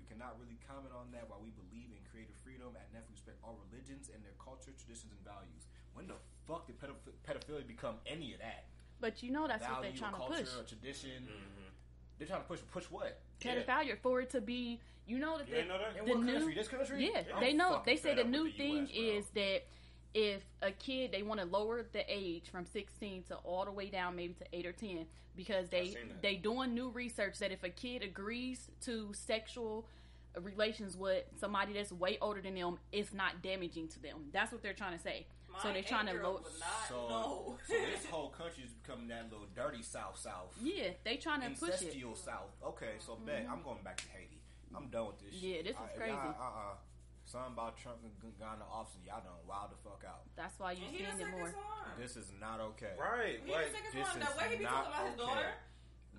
we cannot really comment on that while we believe in creative freedom. At Netflix, we respect all religions and their culture, traditions, and values. When the fuck did pedoph- pedophilia become any of that? But you know that's what Value, they're trying a to culture, push. a tradition. Mm-hmm. They're trying to push push what? Yeah. Pedophilia for it to be. You know that You the, know that? In The what new- country? This country? Yeah, I'm they know. They say the up with new the thing US, is that if a kid they want to lower the age from 16 to all the way down maybe to 8 or 10 because they they doing new research that if a kid agrees to sexual relations with somebody that's way older than them it's not damaging to them that's what they're trying to say so they're trying to eight-year-old lower not So, know. so this whole country is becoming that little dirty South South. yeah they trying to push it Incestual South. Okay, so bet I'm going back to Haiti. I'm done with this. Yeah, shit. this is I- crazy. Uh uh. Something about Trump and g- got in the office and y'all done wild the fuck out. that's why you And he the seeing it more. This is not okay. Right. He Like, this is The way he be not talking about his okay. daughter,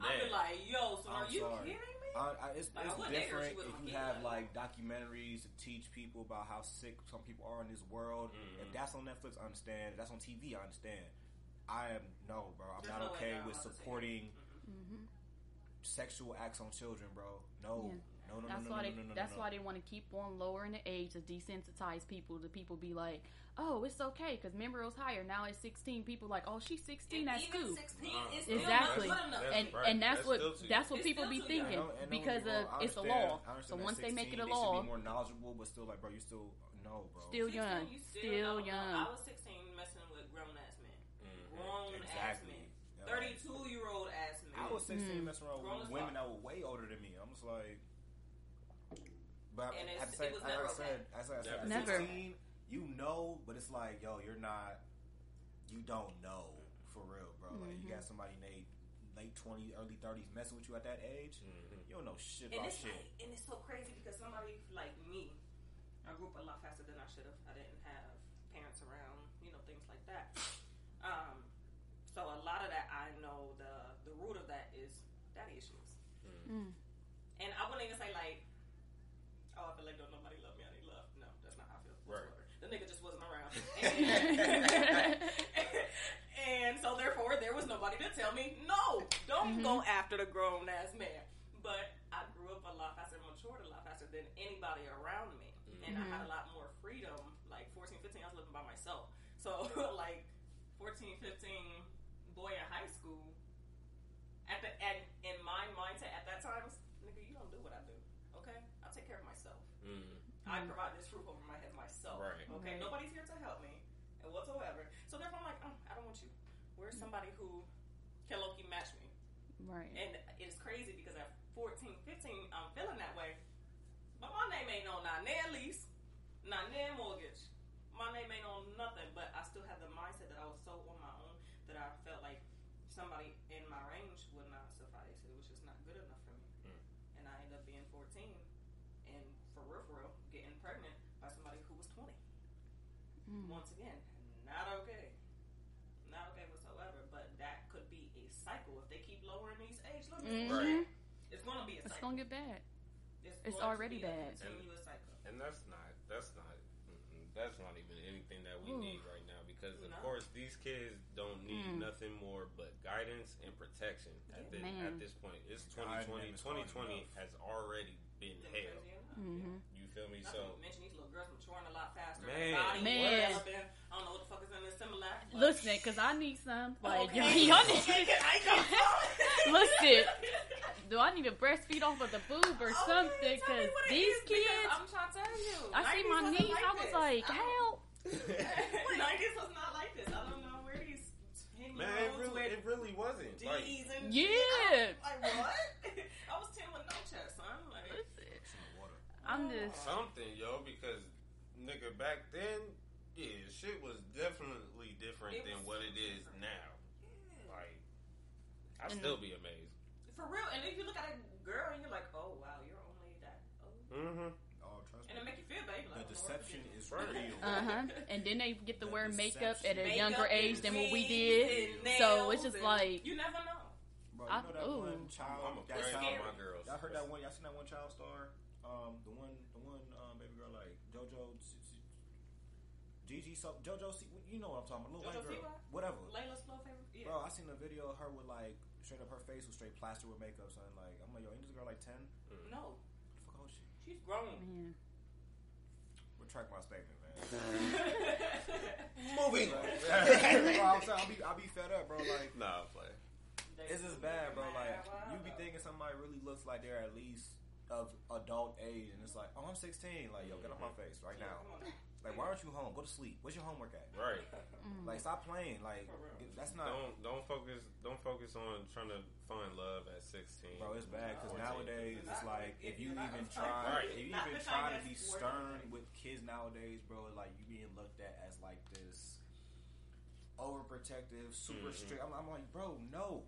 I'd be like, yo, so I'm are you sorry. kidding me? Uh, I, it's, Like, it's wouldn't different if you have like- like documentaries to teach people about how sick some people are in this world. Mhm. If that's on Netflix, I understand. If that's on TV, I understand. I am no, bro. I'm There's not no okay with about to see supporting hmm sexual acts on children, bro. No, Yeah. No, no, That's no, why no, they. no, no, no, that's no. why they want to keep on lowering the age to desensitize people. To people be like, "Oh, it's okay," because remember it was higher. Now it's sixteen. People like, "Oh, she's sixteen. And That's even cool." 16 Uh, is still Exactly. not good enough. That's and right. and that's, That's what that's what It's people be too thinking I know- I know because of it's a law. So at once they make it a law, should be more knowledgeable, but still like, bro, you still no, bro. Still 16, young. you Still don't know. young. I was 16 messing with grown ass men. Mhm. Grown ass Exactly. men. 32 year old ass men. I was 16 Mm. messing around Grown with women that were way older than me. I'm just like, but And at the same, it was like never I said, as I said, at Never. 16, you know, but it's like, yo, you're not, you don't know for real, bro. Like you got somebody in they late 20s, early 30s messing with you at that age. Mhm. You don't know shit And about it's, shit. like, and it's so crazy because somebody like me, I grew up a lot faster than I should have. I didn't have parents around, you know, things like that. Um, so a lot of that I know the the root of that is daddy issues. Mm. And I wouldn't even say like, oh, I feel like don't nobody love me, I need love. No, that's not how I feel. Right. whatsoever. The nigga just wasn't around. And, and so therefore there was nobody to tell me, no, don't go after the grown ass man. But I grew up a lot faster, matured a lot faster than anybody around me. And I had a lot more freedom. Like 14, 15, I was living by myself. So like 14, 15, boy in high school, at the at, in my mindset at that time, nigga, you don't do what I do. Okay, I'll take care of myself. Mhm. I provide this roof over my head myself. Right. Okay, Right. nobody's here to help me and whatsoever. So therefore, I'm like, oh, I don't want you. Somebody who can low key match me? right. And it's crazy because at 14, 15, I'm feeling that way. But my name ain't on not near lease, not near mortgage. My name ain't on nothing. But I still had the mindset that I was so on my own that I felt like somebody in my range would not suffice. It was just not good enough for me. Mm. And I ended up being 14 and for real, for real, getting pregnant by somebody who was 20. Mm. Once again, not okay. Not okay whatsoever. But that could be a cycle if they keep lowering these age limits. Mhm. Right. It's going to be a It's gonna get bad. It's, it's already bad. continuous. And that's not that's not that's not even anything that we Ooh. need right now because of No. course these kids don't need Mm. nothing more but guidance and protection at Yeah. this at this point. It's God, 2020. man, it's hard 2020 has already been Been hell. crazy enough. hmm You feel me? Not So mention these little girls maturing a lot faster. Man, Body Man. I don't know what the fuck is in this Similac. but- Listen, because I need some. Oh, like, Okay. y'all need, Okay, can I go? Listen, do I need to breastfeed off of the boob or Okay, something? Because these is, because kids, I'm trying to tell you. I see my wasn't niece, I was this. like, I don't- help. 90s was not like this. I don't know where these 10 man, it really it really wasn't. Like Yeah. Like, what? I was 10 with no chest, son. Like, Listen, Some water. I'm just, something, yo, because nigga back then, yeah, shit was definitely different It than what it is different. now. Like I And- still be amazed. for real. And if you look at a girl and you're like, oh, wow, you're only that. Oh. Mm-hmm. Oh, trust And me. it make you feel bad. You're The like, oh, deception is real. uh huh. And then they get to The wear makeup at a deception. younger age than what we did. So it's just like, You never know. Bro, you I- know that ooh. one child. I'm a that afraid child- of my girls. Y'all heard that one? Y'all seen that one child star? Um, the one, the one um, baby girl like JoJo, C- C- Gigi, so JoJo, C- you know what I'm talking about? Little JoJo white girl, Siwa? whatever. Layla's flow favorite? Yeah. Bro, I seen a video of her with like straight up her face was straight plaster with makeup, son. Like I'm like, yo, ain't this girl like ten? No. What the fuck old she? She's grown. man, Retract my statement, man. Moving Bro, I'm saying, I'll be, I'll be fed up, bro. Like Nah, play. It's just bad, bro. Like you be thinking somebody really looks like they're at least of adult age, and it's like, oh, I'm 16. Like, yo, get off my face right now. Like Like, why aren't you home? Go to sleep. Where's your homework at? Right. Like, stop playing. Like, that's not. Don't don't focus don't focus on trying to find love at sixteen. Bro, it's bad because Fourteen. nowadays it's like if you even try, Right. if you Not even the try to time be that's stern with kids nowadays, bro, like you being looked at as like this overprotective, super Mhm. strict. I'm, I'm like, bro, no,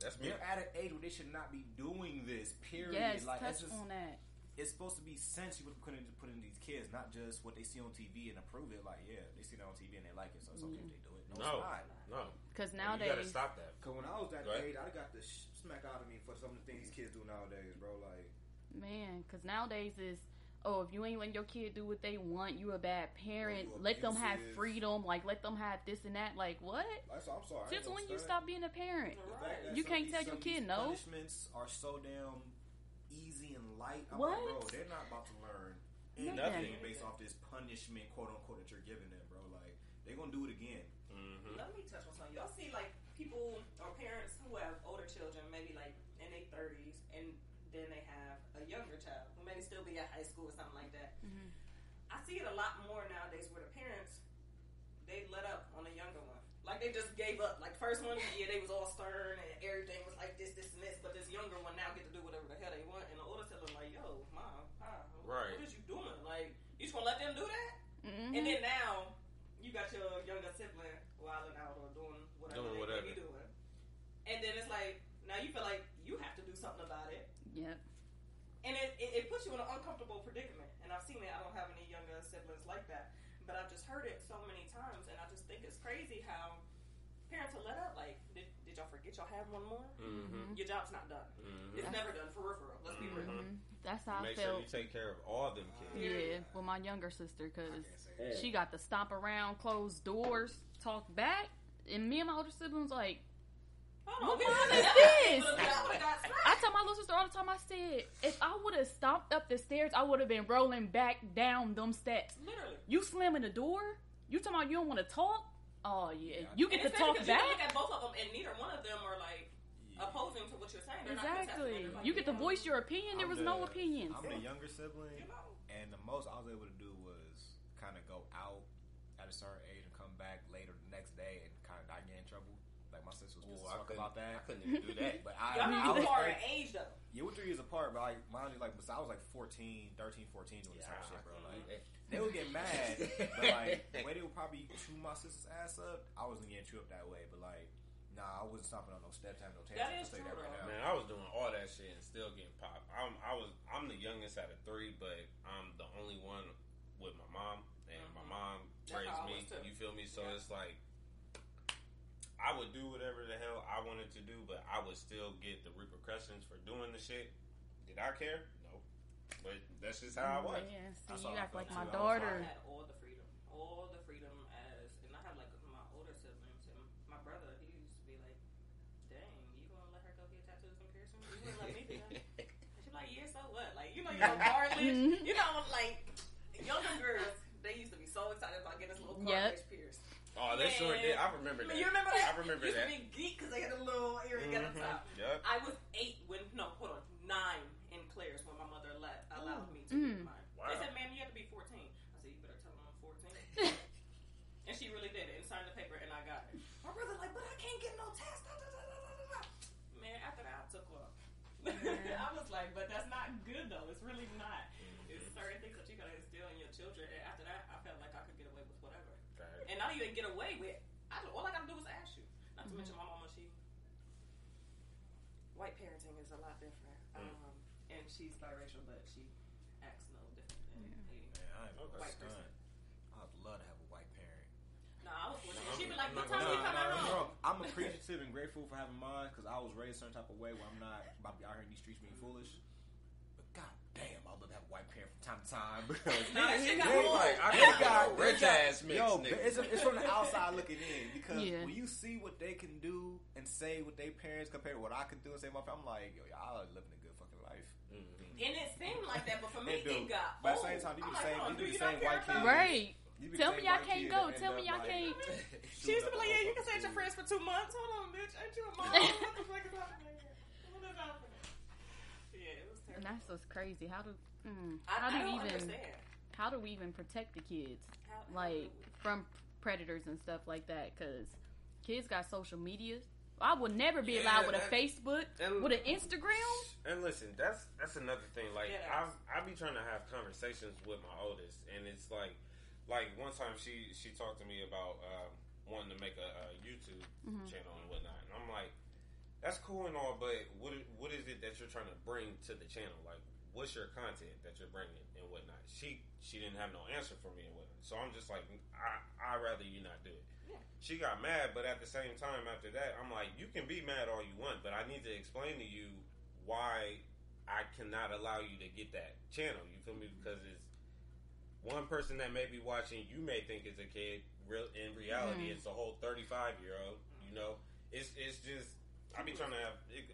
That's me. they're at an age where they should not be doing this. Period. Yes, like touch it's just on that. it's supposed to be sense you put into putting into these kids, not just what they see on TV and approve it. Like, yeah, they see that on TV and they like it, so it's okay if they do it. No, No. it's not. No. Because you gotta stop that. Cause when I was that Go age, I got the sh- smack out of me for some of the things these kids do nowadays, bro. Like, man, because nowadays is oh, if you ain't letting your kid do what they want, you a bad parent. you let them have freedom. Like let them have this and that. Like what? like so I'm sorry. I Since when you stop being a parent? Right. You can't of tell your kid these no. Punishments are so damn easy and light. I'm What? like, bro, they're not about to learn Nothing. anything based off this punishment, quote unquote, that you're giving them, bro. Like they're gonna do it again. Mm-hmm. Let me touch on something. Y'all see like people or parents who have older children, maybe like in their thirties, and then they have a younger child who maybe still be at high school or something like that. Mhm. I see it a lot more nowadays where the parents they let up on the younger one. Like they just gave up. Like first one, yeah, they was all stern and everything was like this, this, and this. But this younger one now get to do whatever the hell they want, and the older sibling like, yo, mom, pa, Right. what is you doing? Like you just gonna let them do that? Mhm. And then now you got your younger sibling wilding out or doing whatever Doing they whatever. may be doing. And then it's like now you feel like you have to do something about it. Yep. And it, it, it puts you in an uncomfortable predicament. And I've seen it. I don't have any younger siblings like that. But I've just heard it so many times and I just think it's crazy how parents will let up. Like, did, did y'all forget y'all have one more? Mm-hmm. Your job's not done. Mm-hmm. It's never done for real, for real. Let's be real. Mhm. That's how Make I sure you take care of all them kids. Yeah, with my younger sister, because can't say that. she got to stomp around, close doors, talk back, and me and my older siblings like. Hold What we mom is this? could've got- we got smacked. I tell my little sister all the time. I said, if I would have stomped up the stairs, I would have been rolling back down them steps. Literally. You slamming the door? You talking about you don't want to talk? Oh yeah, Yeah. you get And to it's talk funny 'cause You look back. at both of them, and neither one of them are like Yeah. opposing to what you're saying. They're Exactly. contesting like, You get to voice your opinion. There I'm was no the- opinions. I'm the younger sibling, You know. and the most I was able to do was kind of go out at a certain age and come back later the next day and kind of not get in trouble. Like my sister was Ooh, I as fuck couldn't, about I that. couldn't even do that. But I, Y'all I not was too far like- in age though. Yeah, we're three years apart, but like mine is like, I was like 14, 13, 14 doing this type of shit, bro. Like, mm-hmm. I- they would get mad, but like the way they would probably chew my sister's ass up, I wasn't getting chewed up that way. But like, nah, I wasn't stopping on no steps, having no That tantrums. is I'll say true, that right now. Man, I was doing all that shit and still getting popped. I'm, I was, I'm the youngest out of three, but I'm the only one with my mom, and mm-hmm. my mom raised me. too. You feel me? So Yeah. it's like I would do whatever the hell I wanted to do, but I would still get the repercussions for doing the shit. Did I care? No, but that's just how I was. Yeah, see, how you act like my too. I daughter. I had all the freedom, all the freedom as, and I have like my older siblings and my brother. He used to be like, "Dang, you gonna let her go get tattoos and piercings? You gonna let me do that?" She's like, "Yeah, so what? Like, you know, you're regardless. Mhm. you know, like younger girls, they used to be so excited about getting this little Yep. cartilage pierced. Oh, they sure did. I remember that. You remember that? I remember used that. to be geek because they had a little area at the top. Yep. I was eight when no, hold on, nine in Claire's when my mother let, allowed me to Mm. get mine. Wow. They said, "Ma'am, you have to be 14." I said, "You better tell them I'm 14." and she really did it and signed the paper, and I got it. My brother like, "But I can't get no test." Da, da, da, da, da, da, da." Man, after that, I took off. Yeah. I was like, "But that's not good, though. It's really not. It's certain things that you gotta instill in your children." And after that, I felt like I could get away with whatever, Right. and not even get away with. I, all I gotta do is ask you. Not to Mhm. mention my mama, she white parenting is a lot different. Mm. Um, and she's biracial, but she acts no different than Yeah. a Man, I ain't Okay. gonna white stunt. person. I'd love to have a white parent. No, I was fortunate. No, She'd be I'm- like, "What time gonna- you coming Nah, nah, home?" bro, I'm appreciative and grateful for having mine because I was raised a certain type of way where I'm not about to be out here in these streets being foolish. But god damn, I'd love to have a white parent from time to time because Nah, she got They. Like, I got got- a rich ass mix, Yo, nigga. it's, it's from the outside looking in because Yeah. when you see what they can do and say what their parents compared to what I could do and say my family, I'm like, yo, y'all are living a good fucking life. Mhm. And it seemed like that, but for me, It do. it got But at the same time, you I'm be like, saying- you do be you saying not white about kids. me?" Right. Tell me y'all can't go. Tell me y'all like, can't. She used to be like, "Yeah, you can shooting say it's your friends for two months. Hold on, bitch. Ain't you a mom? what the fuck is happening? What is happening?" Yeah, it was And that's what's crazy. How do mm, I, how I do don't even understand. how do we even protect the kids How- how like do we- from predators and stuff like that? Because kids got social media. I would never be Yeah, allowed with a Facebook, and- with an Instagram. And listen, that's that's another thing. Like Yeah. I I be trying to have conversations with my oldest, and it's like like one time she she talked to me about um, wanting to make a, a YouTube Mm-hmm. channel and whatnot, and I'm like, that's cool and all, but what what is it that you're trying to bring to the channel? Like, what's your content that you're bringing and whatnot? She she didn't have no answer for me and whatnot, so I'm just like, I I rather you not do it. Yeah. She got mad, but at the same time, after that, I'm like, you can be mad all you want, but I need to explain to you why I cannot allow you to get that channel. You feel me? Because it's one person that may be watching, you may think is a kid. Real in reality, Mhm. it's a whole 35 year old. You know, it's it's just I be trying to have. It,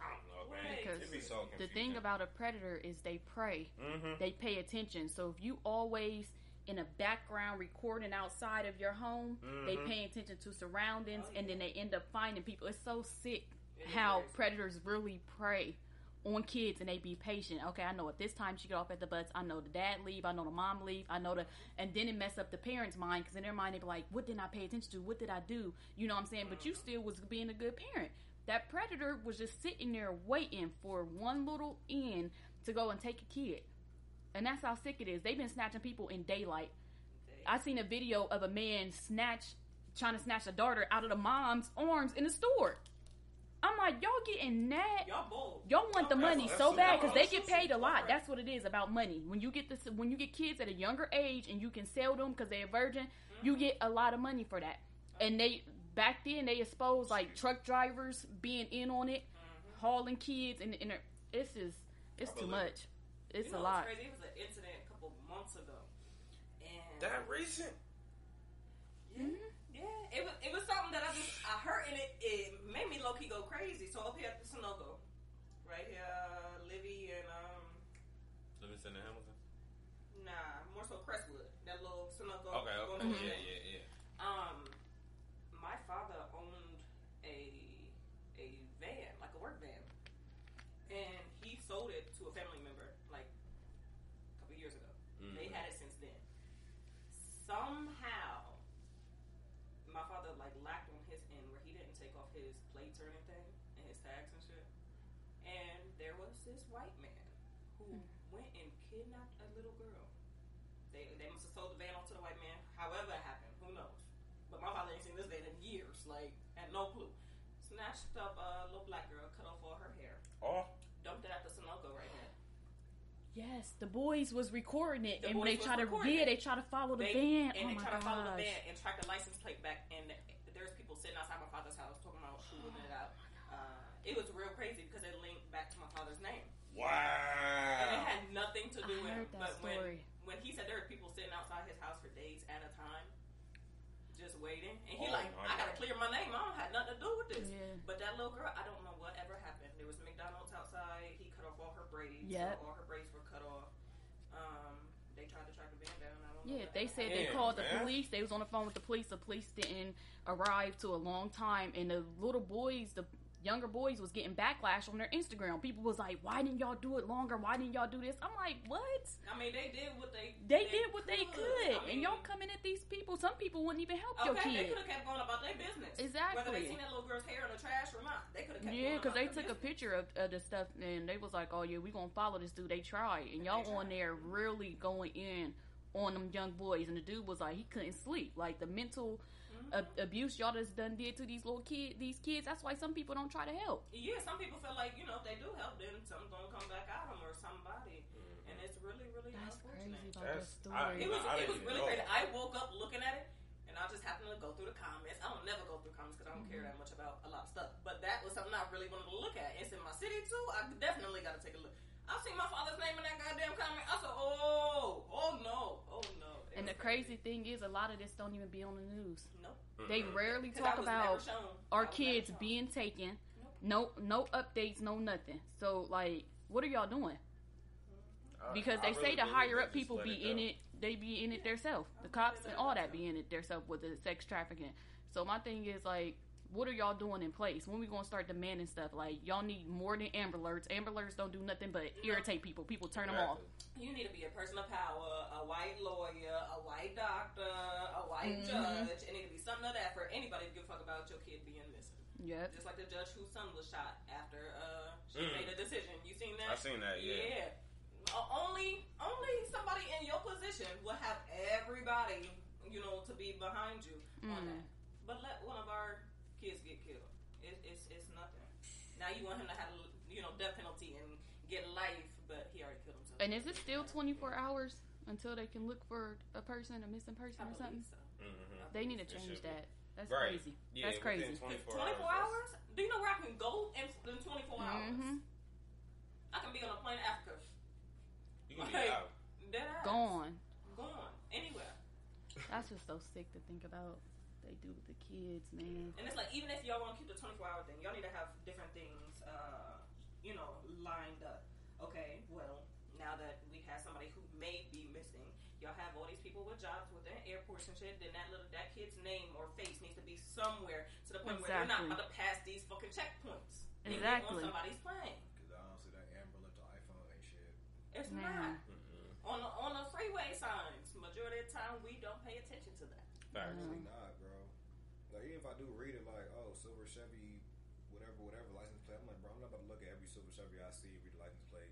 I don't know, man. Because It be so the thing about a predator is they prey. hmm They pay attention. So if you always in a background recording outside of your home, they Mhm. pay attention to surroundings, Oh, and then they end up finding people. It's so sick It is how predators really prey on kids and they be patient. Okay, I know at this time she get off at the bus. I know the dad leave. I know the mom leave. I know the and then it mess up the parents' mind because in their mind they be like, "What did I pay attention to? What did I do?" You know what I'm saying? But you still was being a good parent. That predator was just sitting there waiting for one little end to go and take a kid, and that's how sick it is. They've been snatching people in daylight. I seen a video of a man snatch trying to snatch a daughter out of the mom's arms in the store. I'm like, y'all getting that? Y'all bold. Y'all want the money so bad because they get paid a lot. That's what it is about money. When you get this, when you get kids at a younger age and you can sell them because they're a virgin, you mm-hmm. get a lot of money for that. And they back then they exposed like truck drivers being in on it, hauling kids, and, and it's just it's too much. It's you know a what's lot. Crazy? It was an incident a couple months ago, and That recent. yeah, yeah, it was it was something that I just I heard and it it made me low key go crazy. So up here at the Sunoco, right here, Livy and um Livingston and Hamilton. nah more so Crestwood, that little Sunoco. Okay. Okay. going over Yeah. Yeah. Yeah. Um, my father owned a a van, like a work van, and he sold it to a family member like a couple years ago. They Mhm. had it since then. Somehow, my father like lacked on his end where he didn't take off his plates or anything and his tags and shit. And there was this white man who went and kidnapped a little girl. They they must have sold the van off to the white man. However it happened, who knows? But my father ain't seen this van in years. Like, had no clue. Snatched up a little black girl, cut off all her hair, Oh. dumped it at the Sunoco right here. Yes, the boys was recording it, The and they try to recording yeah, it. they try to follow the They- van. and oh they my try to follow the van and track the license plate back. And there's people sitting outside my father's house talking about shooting it out. Uh, it was real crazy because it linked back to my father's name, Wow. and it had nothing to do I with heard that But when story. when he said there were people sitting outside his house for days at a time, just waiting, and he Oh like, I gotta God. clear my name. I don't have nothing to do with this. Yeah. But that little girl, I don't know whatever happened. There was McDonald's outside. He cut off all her braids. Yep. So all her braids were cut off. Um, they tried to track the van down. I don't know. Yeah, what they happened. said they Damn, called the man. police. They was on the phone with the police. The police didn't arrive to a long time, and the little boys, the younger boys, was getting backlash on their Instagram. People was like, "Why didn't y'all do it longer? Why didn't y'all do this?" I'm like, "What? I mean, they did what they They did what they could, I mean, and y'all coming at these people. Some people wouldn't even help your Okay, they kid." could have kept going about their business. Exactly. Whether they seen that little girl's hair in the trash or not, they could have kept Yeah, because they took a picture of, of the stuff and they was like, "Oh yeah, we gonna follow this dude." They tried, and y'all They on there really going in on them young boys, and the dude was like, he couldn't sleep, like the mental. Ab- abuse y'all just done did to these little kid, these kids. That's why some people don't try to help. Yeah, some people feel like you know if they do help, then something's gonna come back at them or somebody, mm-hmm. and it's really, really That's crazy unfortunate. about That's- story. I- It was I it was really know. crazy. I woke up looking at it, and I just happened to go through the comments. I don't never go through comments because I don't care that much about a lot of stuff. But that was something I really wanted to look at. It's in my city too. I definitely got to take a look. I seen my father's name in that goddamn comment. I said, oh, oh no, no. It and the crazy thing is, a lot of this don't even be on the news. Nope. They rarely 'Cause I talk about our I was never kids being taken. Nope. No, no updates, no nothing. So like, what are y'all doing? Because I they really say the higher up people be it in it, they be in it themselves. The cops and all that be in it themselves with the sex trafficking. So my thing is like, what are y'all doing in place? When we gonna start demanding stuff? Like y'all need more than Amber Alerts. Amber Alerts don't do nothing but irritate people. People turn them off. You need to be a person of power, a white lawyer, a white doctor, a white Mhm. judge. It need to be something of that for anybody to give a fuck about your kid being missing. Yep. Just like the judge whose son was shot after uh, she Mm. made a decision. You seen that? I seen that. Yeah. Uh, only only somebody in your position will have everybody, you know, to be behind you on Mm. that. But let one of our kids get killed. It, it's it's nothing. Now you want him to have you know death penalty and get life, but he already killed himself. And is it still 24 hours until they can look for a person, a missing person I or something? so. Mm-hmm. They need to change that. That's Right. crazy. Yeah, That's crazy. 24, 24 hours. hours? Do you know where I can go in, in 24 hours? hmm I can be on a plane to Africa. You can be out. Dead ass. Gone. Gone. Anywhere. That's just so sick to think about. They do with the kids, man. And it's like, even if y'all want to keep the 24 hour thing, y'all need to have different things, uh, you know, lined up. Okay, well, now that we have somebody who may be missing, y'all have all these people with jobs within airports and shit, then that little, that kid's name or face needs to be somewhere to the point where they're not Exactly. about to pass these fucking checkpoints. and Exactly. On somebody's plane. Because honestly, that Amber Alert to iPhone ain't shit. It's Man. not. Mm-mm. On the, on the freeway signs, majority of the time, we don't pay attention to that. Facts. Mm. Really not, bro. Like even if I do read it, like oh, silver Chevy, whatever, whatever license plate. I'm like, bro, I'm not about to look at every silver Chevy I see, read the license plate.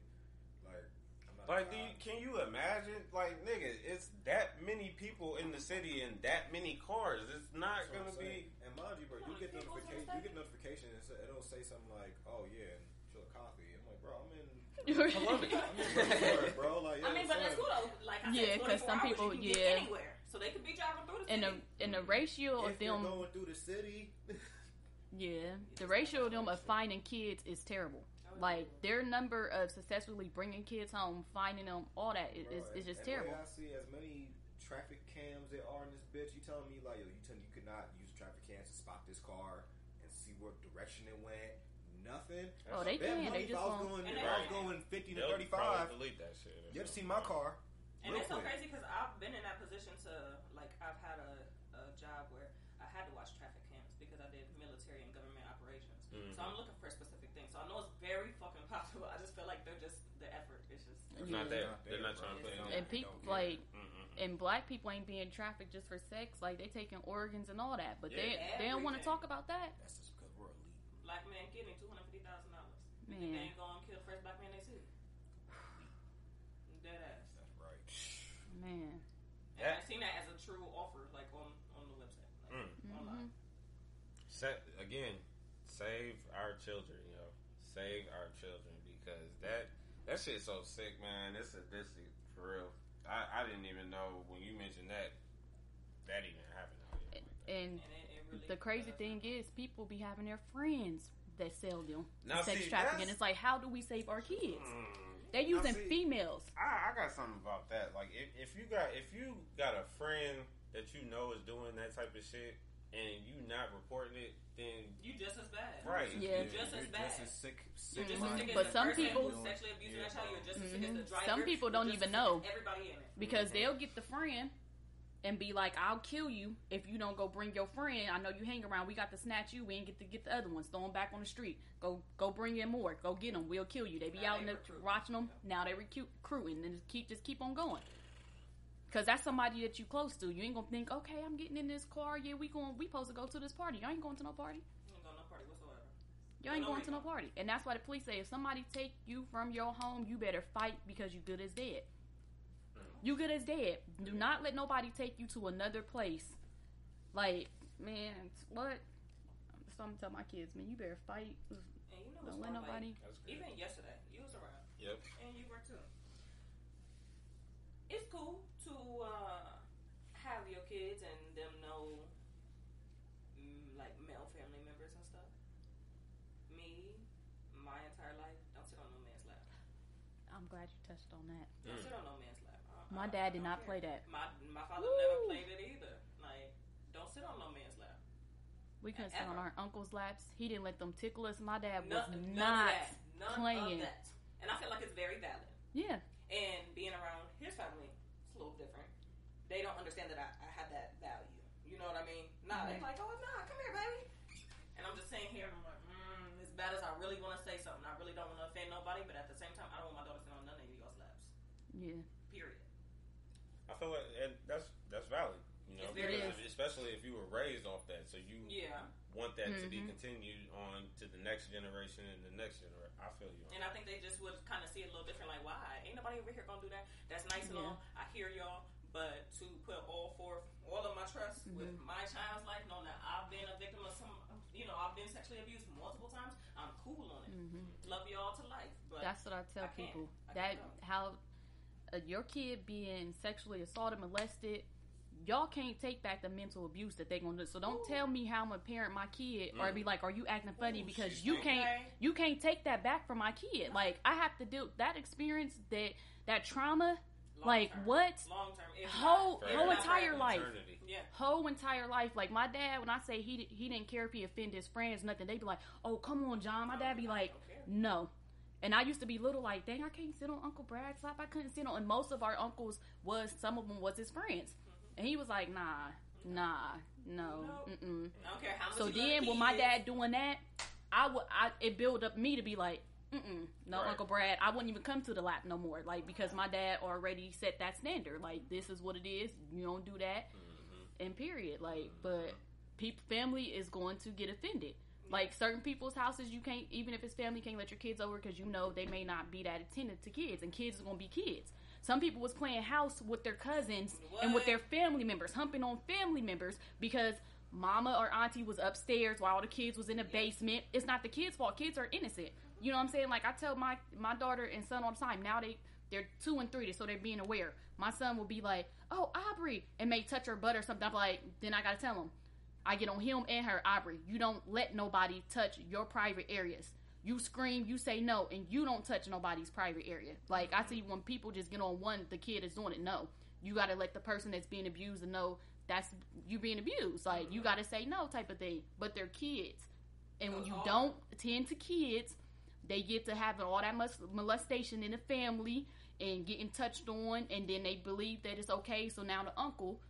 Like, I'm not. Like, do you, can you imagine? Like, nigga, it's that many people in the city and that many cars. It's not That's gonna be. saying. And mind you, bro, you get People notification. You get notification, and it's- it'll say something like, "Oh yeah, and fill a coffee." I'm like, bro, I'm in. Columbia. I'm in Pittsburgh, bro. Like, I mean, but that's cool. cool though. Like I Yeah, because some people- you can yeah. get anywhere, so they could be driving through the And the city. and the ratio of If you're them, going through the city, yeah, the ratio of them of finding kids is terrible. Like their number of successfully bringing kids home, finding them, all that is, is, Bro, is just terrible. I see as many traffic cams there are in this bitch. You telling me like yo, you telling you could not use traffic cams to spot this car and see what direction it went? Nothing. Oh, they Bet can. money They if just I was going, And if they I was going fifty to thirty-five. probably delete that shit. You ever to see my car. And real it's so crazy because I've been in that position to like I've had a, a job where I had to watch traffic cams because I did military and government operations. Mhm. So I'm looking for specific things. So I know it's very fucking possible. I just feel like they're just the effort. It's just It's not Yeah. there. They're not trying to put in And people don't like Mm-mm. and black people ain't being trafficked just for sex. Like they taking organs and all that, but they Yeah. they don't want to talk about that. That's just because we're elite. black man getting two hundred fifty thousand dollars. Man, They ain't gonna kill the first black man they see. Dead ass. That's right. Man. And Yeah. I seen that as a true offer, like on on the website, like Mm. online. Sa- again, save our children, yo. Save our children because that that shit's so sick, man. It's a this is for real. I, I didn't even know when you mentioned that that even happened out. Like that. And And it, it really the crazy does. thing is, people be having their friends that sell them Now, sex see, trafficking. It's like, how do we save our kids? Mm. They're using see- females. I, I got something about that. Like if, if you got if you got a friend that you know is doing that type of shit and you not reporting it, then You just as bad. right, Yeah. Just as You're bad. just as sick. You're sick just as sick as But the some people- who's sexually abusing that child. You're just as sick as the mm-hmm. driver. Some people don't even as sick as know. Everybody in it. because mm-hmm. they'll get the friend and be like, "I'll kill you if you don't go bring your friend. I know you hang around. We got to snatch you. We ain't get to get the other ones. Throw them back on the street. Go, go bring in more. Go get them. We'll kill you. They be Now out in the recruiting. watching them. Now they recruit recruiting and just keep just keep on going. Cause that's somebody that you close to. You ain't gonna think, okay, I'm getting in this car. Yeah, we going. We supposed to go to this party. Y'all ain't going to no party. Ain't going to no party whatsoever. You ain't No going to no party. And that's why the police say if somebody take you from your home, you better fight because you good as dead. You good as dead. Do not let nobody take you to another place. Like, man, what? So I'm tell my kids, man, you better fight. And you know what's Don't let wrong, nobody. Like, even yesterday, you was around. Yep. And you were too. It's cool to uh, have your kids and them know, mm, like, male family members and stuff. Me, my entire life, don't sit on no man's lap. I'm glad you touched on that. Don't Mm. sit on no man's lap. I- My dad did don't care. play that. My my father Woo. never played it either. Like, don't sit on no man's lap. We couldn't sit on our uncle's laps. He didn't let them tickle us. My dad was None, not. None playing. that. And I feel like it's very valid. Yeah. And being around his family, it's a little different. They don't understand that I, I have that value. You know what I mean? Nah, they Mhm. like, oh, nah, come here, baby. And I'm just sitting here, I'm like, mm, as bad as I really want to say something, I really don't want to offend nobody, but at the same time, I don't want my daughter sitting on none of y'all's laps. Yeah. Period. I feel like and that's that's valid. You know, It's very because valid. especially if you were raised off that, so you Yeah. want that to be Mhm. continued on to the next generation and the next generation. I feel you. on And I think they just would kind of see it a little different. Like, why ain't nobody over here gonna do that? That's nice and all. I hear y'all, but to put all forth all of my trust with Mhm. my child's life, knowing that I've been a victim of some, you know, I've been sexually abused multiple times. I'm cool on it. hmm Love y'all to life, but That's what I tell I people. I that can't how uh, your kid being sexually assaulted, molested, y'all can't take back the mental abuse that they gonna do. So don't Ooh. tell me how I'm gonna parent my kid or Mm. be like, "Are you acting funny?" Ooh, because you can't Okay. you can't take that back from my kid. Like I have to do that experience that that trauma. Long like term. what? Long term. Whole- not- For entire life. Yeah. whole entire life. Like my dad, when I say he he didn't care if he offended his friends, nothing. They'd be like, "Oh, come on, John." My dad be like, "No." And I used to be little, like, "Dang, I can't sit on Uncle Brad's lap. I couldn't sit on." And most of our uncles was some of them was his friends, and he was like, "Nah, nah, no, Nope. mm-mm." I don't care how much So you then, with my kids. dad doing that, I would, I it built up me to be like, mm no, Right. Uncle Brad, I wouldn't even come to the lap no more, like because my dad already set that standard. Like this is what it is. You don't do that, Mhm. and period. Like, but people, family is going to get offended. Like certain people's houses, you can't even if it's family, can't let your kids over because you know they may not be that attentive to kids, and kids is gonna be kids. Some people was playing house with their cousins and with their family members, humping on family members because mama or auntie was upstairs while all the kids was in the basement. It's not the kids' fault. Kids are innocent. You know what I'm saying? Like I tell my my daughter and son all the time. Now they they're two and three, so they're being aware. My son will be like, "Oh, Aubrey," and may touch her butt or something. I'm like, then I gotta tell him. I get on him and her, Aubrey. You don't let nobody touch your private areas. You scream, you say no, and you don't touch nobody's private area. Like I see when people just get on one, the kid is doing it. No, you got to let the person that's being abused know that's you being abused. Like you got to say no, type of thing. But they're kids, and when you uh-huh. don't attend to kids, they get to having all that molestation in the family and getting touched on, and then they believe that it's okay. So now the uncle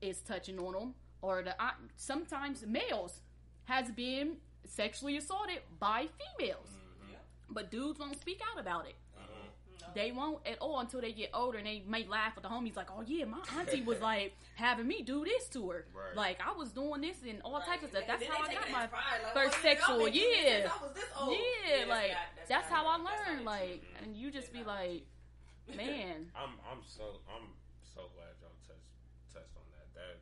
is touching on them, or the aunt, sometimes males has been sexually assaulted by females, Mhm. Yeah. but dudes won't speak out about it. Mhm. No. They won't at all until they get older, and they may laugh with the homies like, "Oh yeah, my auntie was like having me do this to her, Right. like I was doing this and all types of stuff." That's how I got my like, first oh, sexual, y'all been doing this yeah. I was this old. yeah, that's like not- that's, how I it. That's learned. Like, and you just It's be like, man, I'm I'm so I'm so glad y'all touched touched on that. That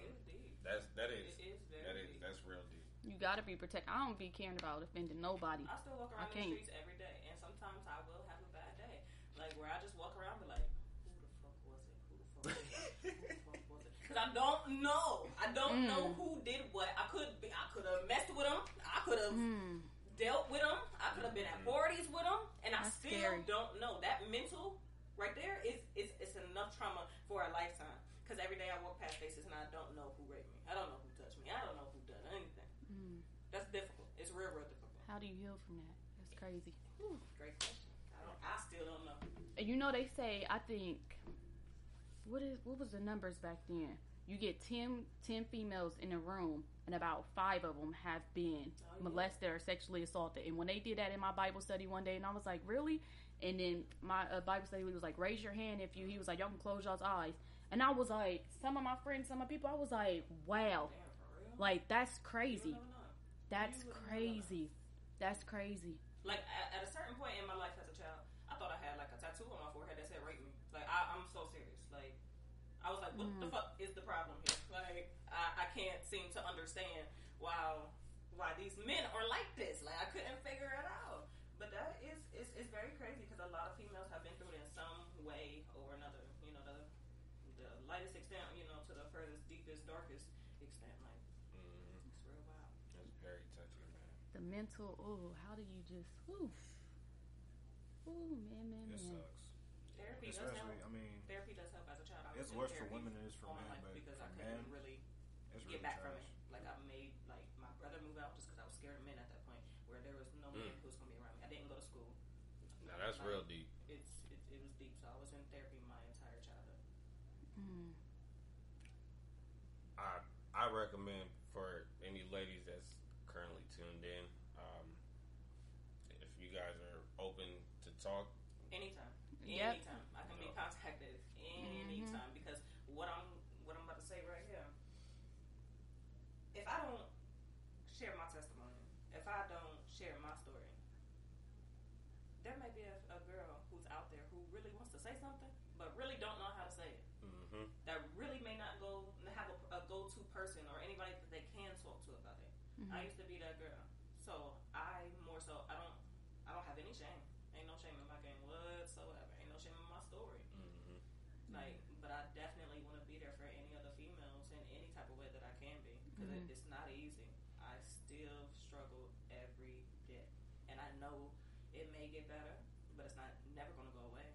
It is deep. That's that is It is very that is deep. that's real deep. you gotta be protected. I don't be caring about offending nobody. I still walk around the streets every day, and sometimes I will have a bad day, like where I just walk around and be like, "Who the fuck was it? Who the fuck was it? Who the fuck was it?" Because I don't know. I don't Mm. know who did what. I could be. I could have messed with them. I could have Mm. dealt with them. I could have been at parties with them, and I still scary. don't know. That mental right there is is it's enough trauma for a lifetime. Because every day I walk past faces and I don't know who raped me. I don't know who touched me. I don't know who done anything. Mm. That's difficult. It's real, real difficult. How do you heal from that? That's crazy. Whew, great question. I, don't, I still don't know. And you know they say I think what is what was the numbers back then? You get 10, 10 females in a room, and about five of them have been Oh, yeah. molested or sexually assaulted. And when they did that in my Bible study one day, and I was like, really? And then my uh, Bible study was like, raise your hand if you. He was like, y'all can close y'all's eyes. And I was like, some of my friends, some of my people, I was like, wow, Damn, like that's crazy. would never know. That's you would never know. crazy. That's crazy. Like at, at a certain point in my life as a child, I thought I had like a tattoo on my forehead that said "rape me." Like I, I'm so serious. Like I was like, what the Mm. fuck is the problem here? Like I, I can't seem to understand why why these men are like this. Like I couldn't figure it out. But that is is, is very crazy because a lot of females have been through it in some way or another. You know the the lightest extent, you know, to the furthest, deepest, darkest extent. Like Mhm. it's real wild. That's very touching, man. The mental, oh, how do you just, ooh, ooh, man, man, man. It man. sucks. Therapy does help. I mean, Therapy does help as a child. I it's worse for women than it is for men, but because I couldn't men, really get really back from it. Like I made like my brother move out just because I was scared of men at that point, where there was no man Mm. who was gonna be around me. I didn't go to school. Now that's Like, real deep. It's it, it was deep. So I was in therapy my entire childhood. Mm. I I recommend for any ladies that's currently tuned in, uh, guys are open to talk. Anytime. Yep. Anytime. I can be contacted anytime because what I'm what I'm about to say right here. If I don't share my testimony, if I don't share my story, there may be a, a girl who's out there who really wants to say something, but really don't know how to say it. Mm-hmm. That really may not go have a, a go to person or anybody that they can talk to about it. I used to be that girl, so I more so I don't I don't have any shame. Ain't no shame in my game whatsoever. Ain't no shame in my story. Mm-hmm. Like, but I definitely want to be there for any other females in any type of way that I can be because Mhm. it, it's not easy. I still struggle every day, and I know it may get better, but it's not never gonna go away.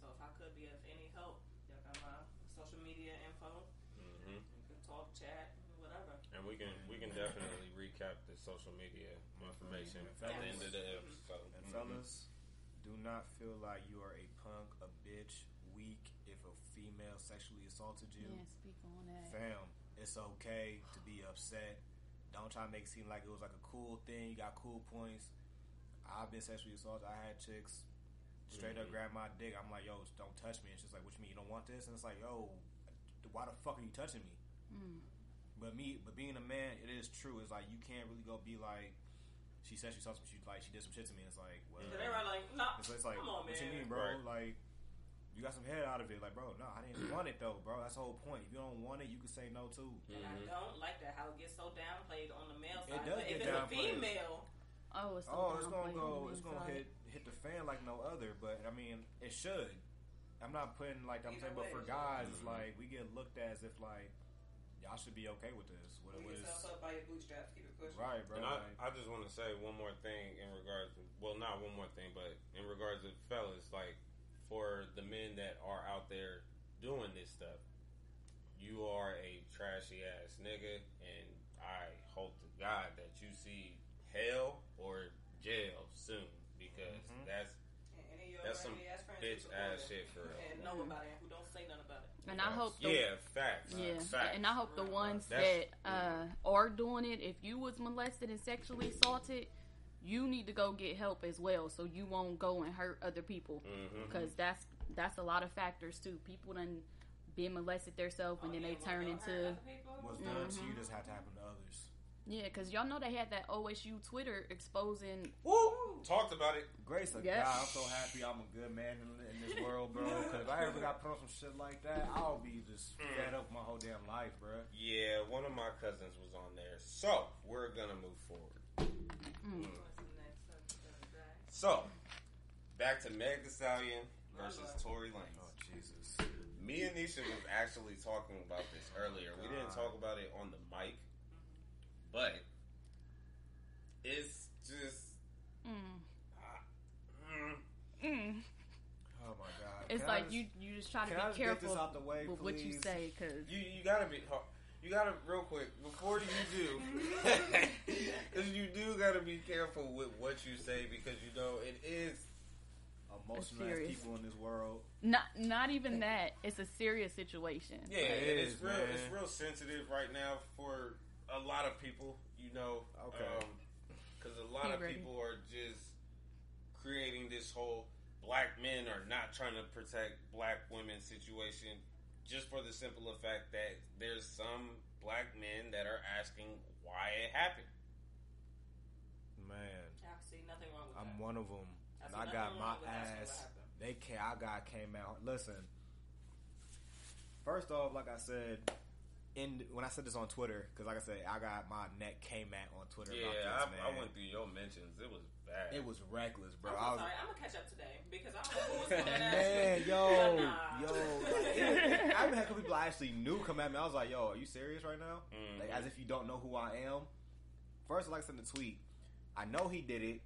So if I could be of any help, y'all got my social media info. Mm-hmm. You can talk, chat, whatever. And we can we can definitely recap the social media information at the end of the episode. And Mhm. fellas, do not feel like you are a punk, a bitch, weak if a female sexually assaulted you. Yeah, speak on that. Fam, it's okay to be upset. Don't try to make it seem like it was like a cool thing. You got cool points. I've been sexually assaulted. I had chicks straight up grab my dick. I'm like, yo, don't touch me. It's just like, what you mean you don't want this? And it's like, yo, why the fuck are you touching me? Mm. But me, but being a man, it is true. It's like you can't really go be like, she said she saw some, she like she did some shit to me. It's like, well, So they were like, nah, it's, it's like, come on, man, what man. you mean, bro? Right. Like, you got some head out of it. Like, bro, no, I didn't want it though, bro. That's the whole point. If you don't want it, you can say no too. And I Mhm. don't like that how it gets so downplayed on the male side. It side. does but get if it's a downplayed. female, Oh, it's so Oh, it's gonna go. on the It's gonna inside. hit hit the fan like no other. But I mean, it should. I'm not putting like I'm Either saying, but for guys, it's like we get looked at as if like y'all should be okay with this. What it was, up by your bootstraps, keep it pushing. right, bro? And I, like, I just want to say one more thing in regards to, well, not one more thing, but in regards to fellas, like for the men that are out there doing this stuff, you are a trashy ass nigga, and I hope to God that you see hell or jail soon because Mhm. that's any of your That's some ass bitch ass shit for real. And know about it who don't say nothing about it. And I hope the yeah, facts, Yeah, facts. and I hope the ones That's- that uh, are doing it, if you was molested and sexually assaulted, you need to go get help as well, so you won't go and hurt other people. Because that's that's a lot of factors too. People done been molested themselves, and Oh, then yeah, they when turn into hurt other people, what's done to you Mhm. doesn't have to happen to others. Yeah. Because y'all know they had that OSU Twitter exposing. Woo! Talked about it. Grace of Yeah. God, I'm so happy I'm a good man in, in this world, bro. Because if I ever got put on some shit like that, I'll be just fed up my whole damn life, bro. Yeah, one of my cousins was on there. So, we're gonna move forward. Mm. What's the next subject of the day? So, back to Meg Thee Stallion versus Right. Tory Lanez. Oh Jesus. Me and Nisha was actually talking about this earlier. We didn't talk about it on the mic, but it's just. Mm. uh, mm, Mm. Oh my God. It's Can like just- you you just try to Can I be careful this out the way, with what you say, because you you gotta be. You gotta real quick before you do, because you do gotta be careful with what you say because you know it is Emotional ass serious. people in this world. not not even that. It's a serious situation. Yeah, It and is, it's real. man. It's real sensitive right now for a lot of people. You know, Okay. Um, because a lot Be of ready. people are just creating this whole black men are not trying to protect black women situation, just for the simple fact that there's some black men that are asking why it happened. Man, I see nothing wrong with I'm that. one of them. I And I got my with asking what ass. happened. They came. I got came out. Listen. First off, like I said, in when I said this on Twitter, because like I said, I got my neck came at on Twitter. Yeah, about this, I, I went through your mentions. It was bad. It was reckless, bro. I'm I so was, sorry. I'm gonna catch up today because I don't know who was coming man, me. yo, Nah. yo. Like, it- I even had a couple people I actually knew come at me. I was like, yo, are you serious right now? Mhm. Like as if you don't know who I am. First, like I said in the tweet, I know he did it.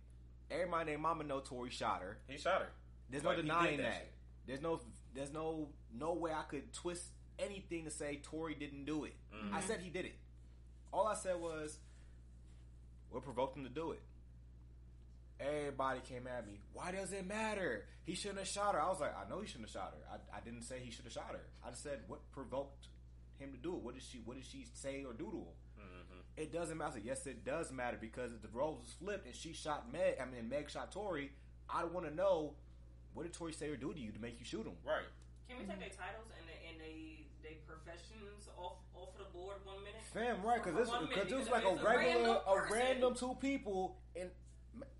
Everybody named Mama know Tory shot her. he shot her. There's Like, no denying that. that. There's no there's no no way I could twist anything to say Tory didn't do it. Mhm. I said he did it. All I said was what provoked him to do it. Everybody came at me. Why does it matter? He shouldn't have shot her. I was like, I know he shouldn't have shot her. I, I didn't say he should have shot her. I just said what provoked him to do it? What did she What did she say or do to him? Mm-hmm. It doesn't matter. Yes, it does matter because if the roles was flipped and she shot Meg, I mean Meg shot Tory, I want to know what did Tory say or do to you to make you shoot him? Right. Can we take their titles and they, and they they professions off off of the board one minute? Fam, right? Because For this because minute, this was like a regular, a person. random two people in.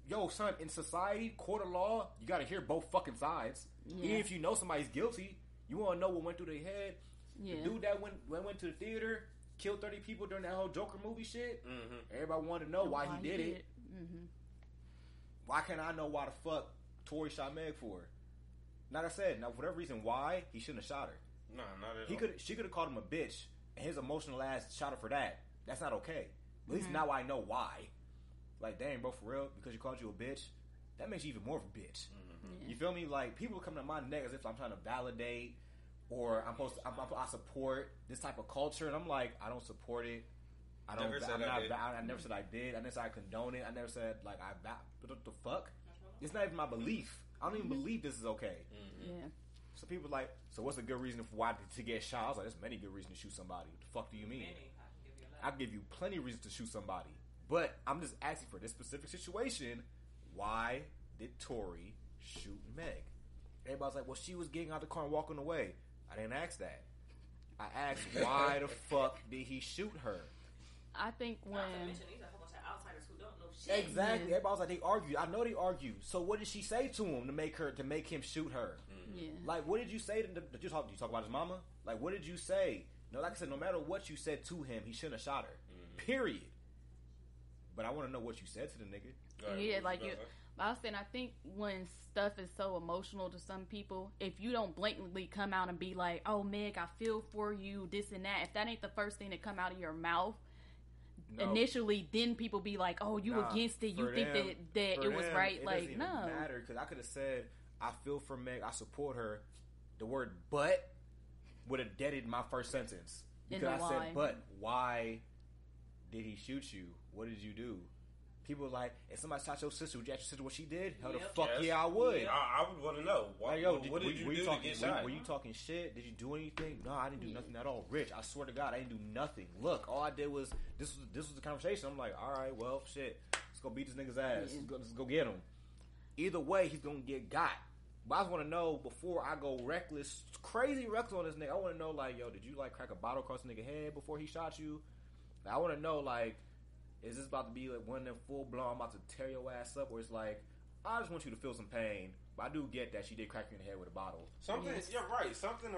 Yo, son, in society, court of law, you got to hear both fucking sides. Yeah. Even if you know somebody's guilty, you want to know what went through their head. Yeah. The dude that went went, went to the theater, killed thirty people during that whole Joker movie shit. Mm-hmm. Everybody wanted to know why, he did it. hmm Why can't I know why the fuck Tory shot Meg for? Like I said, now for whatever reason, why he shouldn't have shot her. No, not at He all. could she could have called him a bitch, and his emotional ass shot her for that. That's not okay. At least mm-hmm. now I know why. Like, dang, bro, for real, because you called you a bitch, that makes you even more of a bitch. Mm-hmm. You feel me? Like people come to my neck as if I'm trying to validate or I'm supposed to, I'm, I'm- I support this type of culture, and I'm like, I don't support it. I don't. Never said I'm I not, did. I, I never said I did. I never said I condone it. I never said like I. What the fuck? It's not even my belief. I don't even mm-hmm. believe this is okay. Mm-hmm. Yeah. So people like, so what's a good reason for why to get shot? I was like, there's many good reasons to shoot somebody. What the fuck do you mean? Many, I can give you a I lot. give you plenty of reasons to shoot somebody, but I'm just asking for this specific situation. Why did Tory shoot Meg? Everybody's like, well, she was getting out the car and walking away. I didn't ask that. I asked why the fuck did he shoot her? I think Not to when mention these are a whole bunch of outsiders who don't know shit. Exactly. everybody's like, they argued. I know they argued. So what did she say to him to make her to make him shoot her? Yeah. Like, what did you say? To, did you talk? Did you talk about his mama? Like, what did you say? No, like I said, no matter what you said to him, he shouldn't have shot her. Mm-hmm. Period. But I want to know what you said to the nigga. Go ahead, Yeah, like you you. I was saying, I think when stuff is so emotional to some people, if you don't blatantly come out and be like, "Oh, Meg, I feel for you," this and that, if that ain't the first thing that come out of your mouth No. initially, then people be like, "Oh, you Nah, against it? You think them- that that it was them, right?" it like, no, matter because I could have said I feel for Meg, I support her. The word "but" would have deaded my first sentence because I the said "but." Why did he shoot you? What did you do? People are like, if somebody shot your sister, would you ask your sister what she did? Hell, the fuck Yes. yeah, I would. Yep. I, I would want to know. What, Like, yo, what, did, were, you were do talking, to get were, were you talking shit? Did you do anything? No, I didn't do Yeah. nothing at all. Rich, I swear to God, I didn't do nothing. Look, all I did was this was this was the conversation. I'm like, all right, well, shit, let's go beat this nigga's ass. Yeah. Let's, go, let's go get him. Either way, he's gonna get got. But I just want to know before I go reckless, crazy reckless on this nigga. I want to know like, yo, did you like crack a bottle across the nigga head before he shot you? Like, I want to know like, is this about to be like one of them full blown? I'm about to tear your ass up, or it's like, I just want you to feel some pain. But I do get that she did crack you in the head with a bottle. Something, Yes. you're right. Something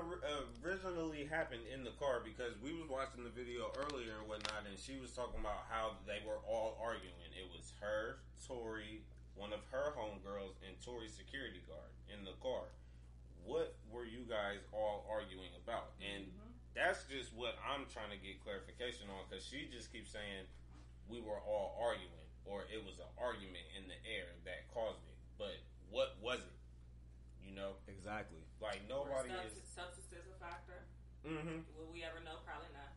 originally happened in the car because we was watching the video earlier and whatnot, and she was talking about how they were all arguing. It was her, Tory, one of her homegirls, and Tory's security guard in the car. What were you guys all arguing about? And that's just what I'm trying to get clarification on because she just keeps saying we were all arguing or it was an argument in the air that caused it. But what was it? You know, Exactly. like Were nobody subs- is. substances a factor? Mm-hmm. Will we ever know? Probably not.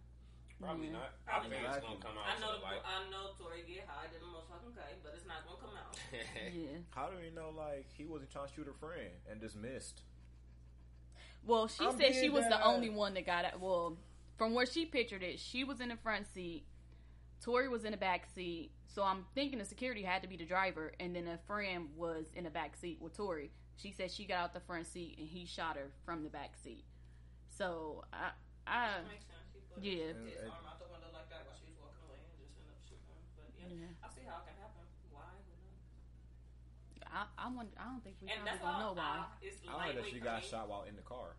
Probably Yeah. not. I Probably think not. it's gonna come out I know the, the light. I know Tory get high, did the motherfucking K, but it's not gonna come out. yeah. How do we know like he wasn't trying to shoot her friend and just missed? Well, she I'm said she being was the uh, only one that got it. Well, from where she pictured it, she was in the front seat. Tory was in the back seat. So I'm thinking the security had to be the driver, and then a friend was in the back seat with Tory. She said she got out the front seat and he shot her from the back seat. So I, I, Makes sense. Yeah. his And- arm out the window like that while she was walking away and just ended up shooting him. But yeah, Yeah. I see how it can happen. Why? Who? I, I, wonder, I don't think we And that's gonna all. know why. Uh, it's I heard that she for got me. shot while in the car.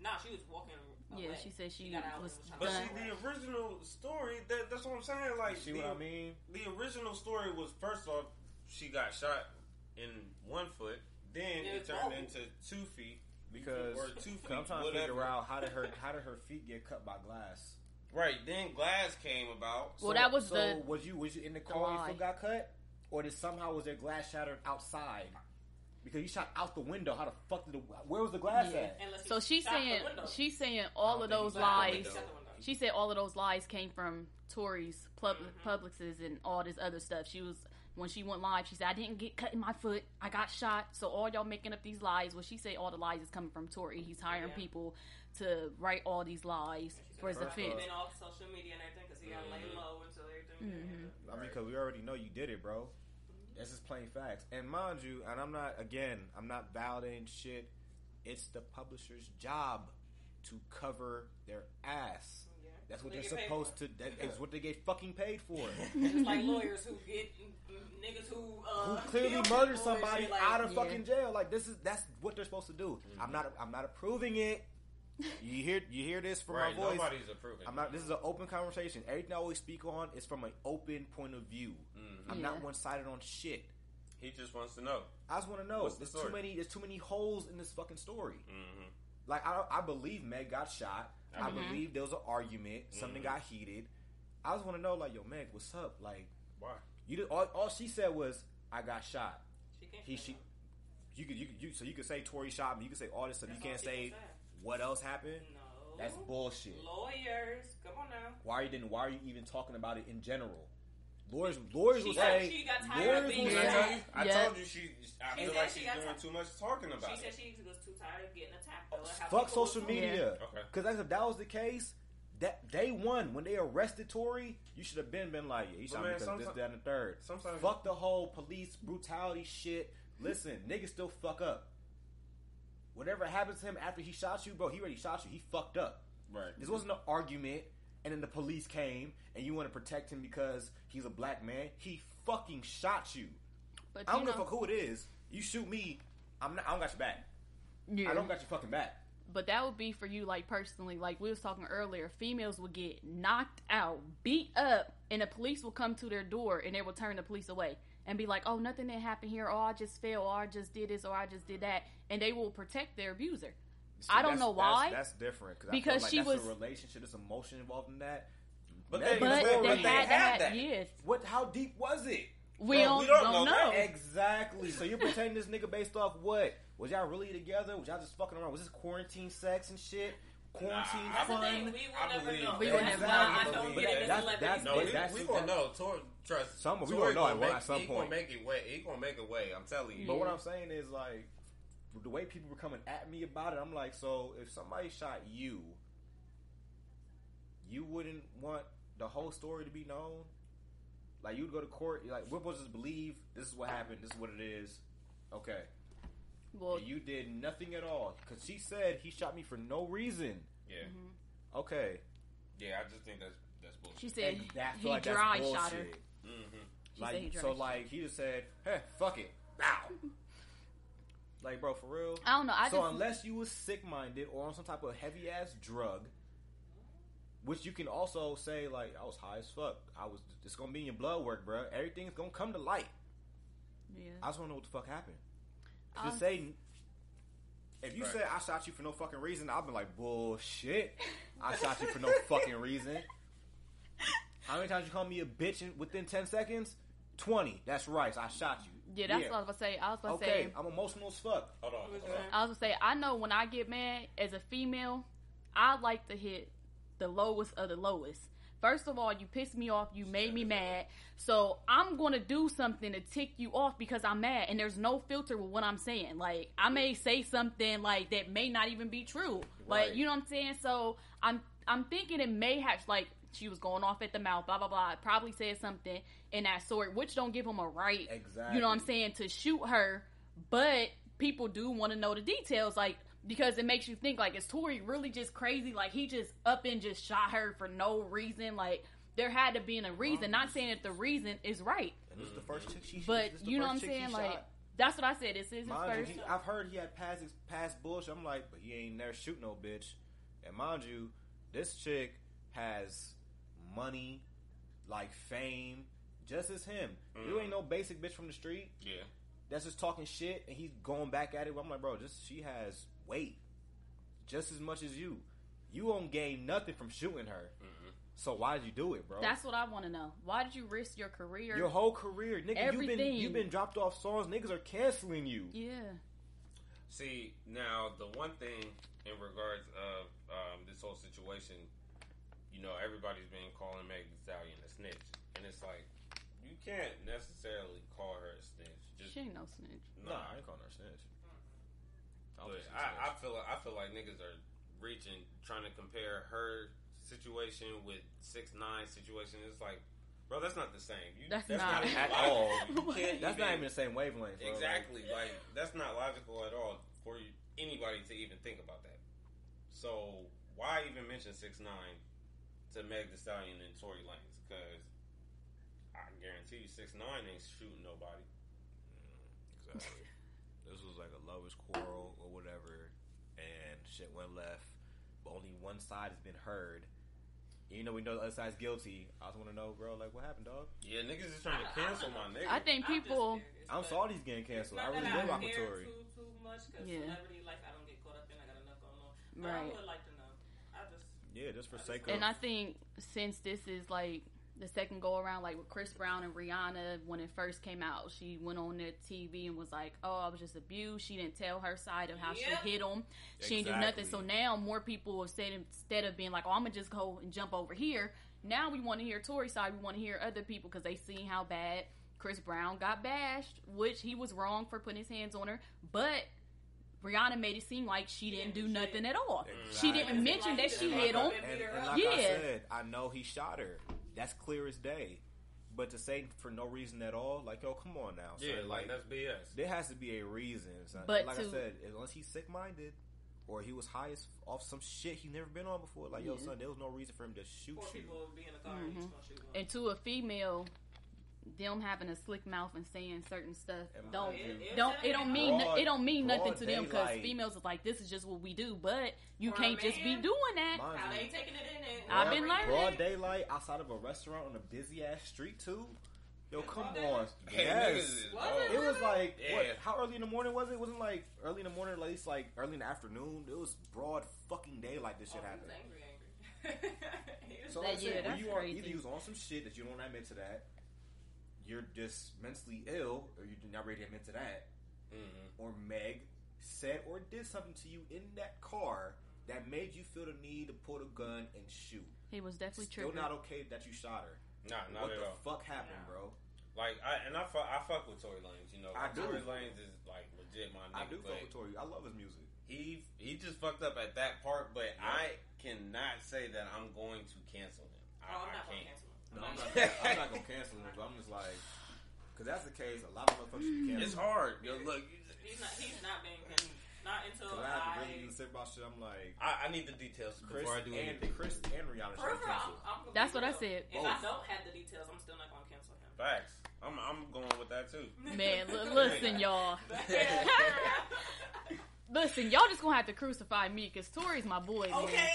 Nah, she was walking. Away. Yeah, she said she got out was and trying But see, the original story, that, that's what I'm saying. Like, You see the, what I mean? the original story was first off, she got shot in one foot, then Yeah, it turned both. into two feet. Because or two feet, 'cause I'm trying to figure out how did her how did her feet get cut by glass? Right, then glass came about. Well, that was so the- was you was you in the car when your lie. foot got cut, or did somehow was there glass shattered outside? Because you shot out the window. How the fuck did the where was the glass Yeah. at? Unless So she's saying window. she's saying all of those he shot the lies. window. Shot the window. She said all of those lies came from Tory's pub- Mm-hmm. Publixes and all this other stuff. She was when she went live. She said I didn't get cut in my foot. I got shot. So all y'all making up these lies. Well, she said all the lies is coming from Tory. He's hiring Yeah. people to write all these lies for his First. Been off social media and everything because he got to lay low until everything. I mean, because we already know you did it, bro. That's just plain facts. And mind you, and I'm not again, I'm not validating shit. It's the publisher's job to cover their ass. Yeah. That's what They they're get paid supposed for. to. That is what they get fucking paid for. It's like lawyers who get niggas who uh, Who clearly kill murdered somebody like, out of Yeah. fucking jail? Like this is that's what they're supposed to do. I'm not. I'm not approving it. You hear? You hear this from Right, my voice? nobody's approving. I'm not. This is an open conversation. Everything I always speak on is from an open point of view. Mhm. I'm not one sided on shit. He just wants to know. I just want to know. What's the There's too many. There's too many holes in this fucking story. hmm Like I, I believe Meg got shot. I Mhm. believe there was an argument. Something Mhm. got heated. I just want to know, like, yo, Meg, what's up? Like, Why? you did, all, all she said was, I got shot. She can't He, she, you could, you could, you, so you could say Tori shot me. You could say all this stuff. That's you can't she say can what else happened. No. That's bullshit. Lawyers, come on now. Why are you didn't? Why are you even talking about it in general? Lawyers, lawyers will She said say. she got tired of lawyers being will Did I say- tell? I Yeah. told you she. I She feel said like she she's got doing ti- too much talking about it. She it. said she was too tired of getting attacked. Though, how Fuck social media. Okay. Because if that was the case, that day one when they arrested Tory, you should have been been like, yeah, he But shot man, me because this, sometimes- that, and the third. sometimes- fuck the whole police brutality shit. Listen, niggas still fuck up. Whatever happens to him after he shot you, bro, he already shot you. He fucked up. Right. This wasn't an argument, and then the police came, and you want to protect him because he's a black man. He fucking shot you. But I don't you give a know, fuck who it is. You shoot me, I'm not. I don't got your back. yeah. I don't got your fucking back. But that would be for you, like personally, like we was talking earlier. Females would get knocked out, beat up, and the police will come to their door and they will turn the police away and be like, "Oh, nothing that happened here. Oh, I just fell. Or I just did this. Or I just did that." And they will protect their abuser. I don't know why. That's, different cause Because I she feel like that's was- a relationship. There's emotion involved in that. But they- But Before they already- they had to had have that. yes. What? How deep was it? We Bro, don't, we don't don't know know. Exactly. So you're pretending this nigga based off what? Was y'all really together? Was y'all just fucking around? Was this quarantine sex and shit? Quarantine Nah, fun? We will I never believe know. We will never Nah, know. I But don't that- get it. that's- That's, that's- No, But we, that's- we gonna know. Tor, trust. Some- we Tory gonna know gonna at make, at some he point. gonna make it way. He gonna make a way. I'm telling you. But what I'm saying is like the way people were coming at me about it. I'm like, so if somebody shot you, you wouldn't want the whole story to be known. Like you'd go to court, you're like we're supposed to just believe this is what happened, this is what it is. Okay, Well, and you did nothing at all because she said he shot me for no reason. Yeah. Okay, Yeah. I just think that's that's bullshit. she said And that- he like that's dry shot her. Mm-hmm. She said he Like dry so, shot. like he just said, "Hey, fuck it, bow." like, bro, for real. I don't know. I so just unless you was sick minded or on some type of heavy ass drug, which you can also say like I was high as fuck. I was. It's gonna be in your blood work, bro. Everything's gonna come to light. yeah. I just wanna know what the fuck happened. Um, Just say. If you Right. said I shot you for no fucking reason, I've been like bullshit. I shot you for no fucking reason. How many times you call me a bitch in, within ten seconds? Twenty. That's right. I shot you. Yeah, that's what I was gonna say. I was gonna Okay, say. I'm emotional as fuck. Hold on. Who's Hold on. I was gonna say, I know when I get mad as a female, I like to hit the lowest of the lowest. First of all, you pissed me off, you made me mad, so I'm gonna do something to tick you off because I'm mad, and there's no filter with what I'm saying. Like I may say something like that may not even be true, Right. like you know what I'm saying. So I'm I'm thinking it may have like she was going off at the mouth, blah blah blah. Probably said something in that sort, which don't give him a right, Exactly. you know what I'm saying, to shoot her. But people do want to know the details, like because it makes you think like is Tory really just crazy? Like he just up and just shot her for no reason? Like there had to be a reason. Not saying that the reason is right, And this is the first chick she but this is the you know what I'm saying? Like shot. that's what I said. This is his Mind you, first. he, I've heard he had past past bullshit. I'm like, but he ain't never shoot no bitch. And mind you, this chick has money, like fame, just as him. You Mm. ain't no basic bitch from the street Yeah. that's just talking shit, and he's going back at it. I'm like, bro, just she has weight, just as much as you. You won't gain nothing from shooting her. Mm-hmm. So why did you do it, bro? That's what I want to know. Why did you risk your career? your whole career, nigga. You've been Everything. you've been dropped off songs. Niggas are canceling you. yeah. See, now the one thing in regards of um, this whole situation, you know, everybody's been calling Meg Thee Stallion a snitch, and it's like you can't necessarily call her a snitch. Just She ain't no snitch. Nah, nah. I ain't calling her a snitch. I But think I, I feel like, I feel like niggas are reaching, trying to compare her situation with six nine situation. It's like, bro, that's not the same. You, That's not. even At all. You can't That's not even the same wavelength. bro. exactly like that's not logical at all for you, anybody to even think about that. So why even mention six nine to Meg Thee Stallion and Tory Lanez? Because I guarantee you, six nine ain't shooting nobody. Mm, exactly. this was like a lovers quarrel or whatever, and shit went left. But only one side has been heard. You know, we know the other side's guilty. I just want to know, bro, like what happened, dog? Yeah, niggas is trying to cancel my nigga. I think people. I'm sorry he's getting canceled. I really that will rock with care Tory. Too, too much because Yeah. celebrity life I don't get caught up in. I got enough going on. But Right. I would like to know. I just Yeah, just for sake of. And I think since this is like the second go around, like with Chris Brown and Rihanna, when it first came out, she went on the TV and was like, "Oh, I was just abused." She didn't tell her side of how Yep. she hit him. She didn't do nothing. So now more people have said instead of being like, "Oh, I'm gonna just go and jump over here." Now we want to hear Tory's side. We want to hear other people because they seen how bad Chris Brown got bashed, which he was wrong for putting his hands on her, but. Rihanna made it seem like she didn't do Yeah, nothing at all. Exactly. She didn't mention that she hit him. I- Beat And, and up. like I Yeah. said, I know he shot her. That's clear as day. But to say for no reason at all, like, yo, come on now. yeah, son. like that's BS. there has to be a reason. son. But like I said, unless he's sick minded or he was high as, off some shit he's never been on before, like, yo, son, there was no reason for him to shoot Four you. people would be in the car and he's Mhm. gonna shoot and to a female, them having a slick mouth and saying certain stuff And don't It- it- don't it don't mean Broad- it don't mean nothing to them because daylight. females is like this is just what we do, but you can't just be doing that. How they taking it in there? I've been broad- learning. Broad daylight outside of a restaurant on a busy ass street too. Yo, come Broad on. daylight? Hey, Yes. Was it? It was like Yeah. what? How early in the morning was it? It wasn't like early in the morning, at least like early in the afternoon. It was broad fucking daylight. This shit oh, happened. angry, angry. So like I yeah, said, when that's you are either you was on some shit that you don't admit to that, you're just mentally ill, or you're not ready to admit to that, Mhm. or Meg said or did something to you in that car that made you feel the need to pull the gun and shoot. He was definitely Still triggered. not okay that you shot her. Nah, not what at the fuck happened, No. bro? Like I and I fuck, I fuck with Tory Lanez. You know, I do. Tory Lanez is like legit my nigga. I do but fuck with Tory. I love his music. he he just fucked up at that part, but I cannot say that I'm going to cancel him. I, Oh, I'm not gonna can't. Cancel him. No, I'm I'm not. not- I'm not gonna cancel him, but I'm just like, because that's the case. A lot of motherfuckers should be It's hard. Yo, look, He's not. He's not being canceled. Not until Because I have to I. really sit about shit. I'm like, I, I need the details Chris before I do and anything. Chris and Rihanna should For be real, I'm, canceled. I'm gonna That's be what I real. said. If I Both. don't have the details, I'm still not gonna cancel him. Facts. I'm I'm going with that too. Man, l- listen, y'all. Listen, y'all just gonna have to crucify me because Tory's my boy. Man. okay.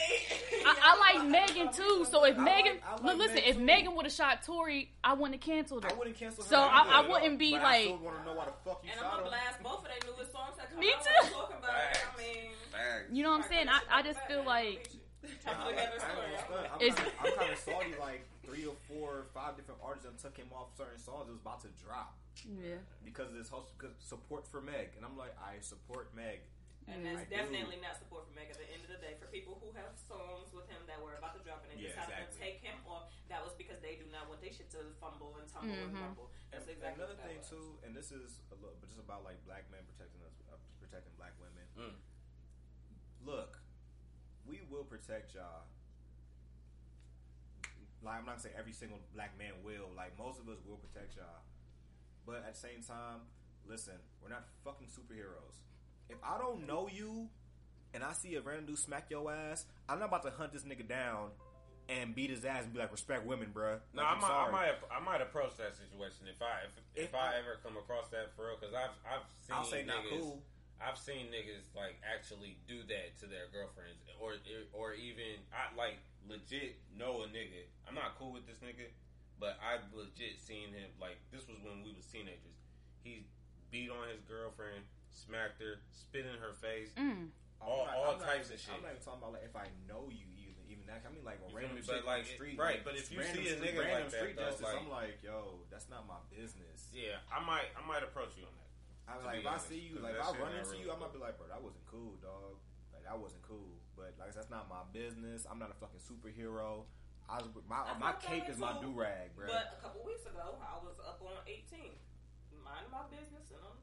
I, I like Megan too, so if I Megan, like- like listen, Meg if too. Megan would have shot Tory, I wouldn't have canceled her. I wouldn't cancel her. So I- I wouldn't be but I like- still want to know why the fuck you And I'm gonna blast both of their newest songs that come Me out. too. when they Talking about it. I mean, Facts. You know what I'm saying? I, I just feel like trying to put together a I story. ain't I'm like. I'm kinda- I'm kind of salty. Like three or four or five different artists that took him off certain songs. It was about to drop yeah, because of this whole because support for Meg, and I'm like, I support Meg. And Yeah. that's definitely not support for Meg at the end of the day. For people who have songs with him that were about to drop and they Yeah, decided exactly. to take him off, that was because they do not want their shit to fumble and tumble and Mhm. rumble. That's And exactly another that thing was. too, and this is a little, but just about like black men protecting us, uh, protecting black women. Mm. Look, we will protect y'all. Like I'm not gonna say every single black man will. Like most of us will protect y'all, but at the same time, listen, we're not fucking superheroes. If I don't know you, and I see a random dude smack your ass, I'm not about to hunt this nigga down and beat his ass and be like, respect women, bruh. No, I might, I might, I might approach that situation if I, if, if, If I I- ever come across that for real, because I've, I've seen I'll say not niggas, cool. I've seen niggas like actually do that to their girlfriends, or, or even I like legit know a nigga. I'm not cool with this nigga, but I legit seen him like this was when we was teenagers. He beat on his girlfriend, smacked her, spit in her face. mm. all- I'm all types even, of shit. I'm not even talking about like if I know you even even that. I mean like a You random me? chick But, like, on the street, right, like, but if you see a street- nigga random like that, street though, justice, like- I'm like, yo, that's not my business. Yeah, I might, I might approach you on that. I'm like, be if I see you, like if I run into really you, I cool. might be like, bro, that wasn't cool, dog. Like that wasn't cool. But like that's not my business. I'm not a fucking superhero. I was my I my felt cape that is my do rag, bro. But a couple weeks ago, I was up on 18, minding my business and on the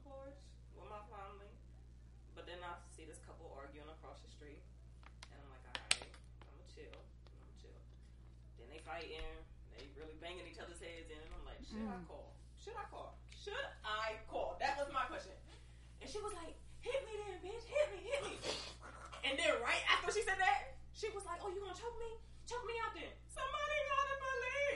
porch with my family. But then I see this couple arguing across the street, and I'm like, all right, I'm gonna chill, I'm gonna chill. Then they fighting, they really banging each other's heads in, and I'm like, should mm. I call? Should I call? Should I call? That was my question. And she was like, hit me then, bitch, hit me, hit me. And then right after she said that, she was like, oh, you gonna choke me? Choke me out then. Somebody got in my leg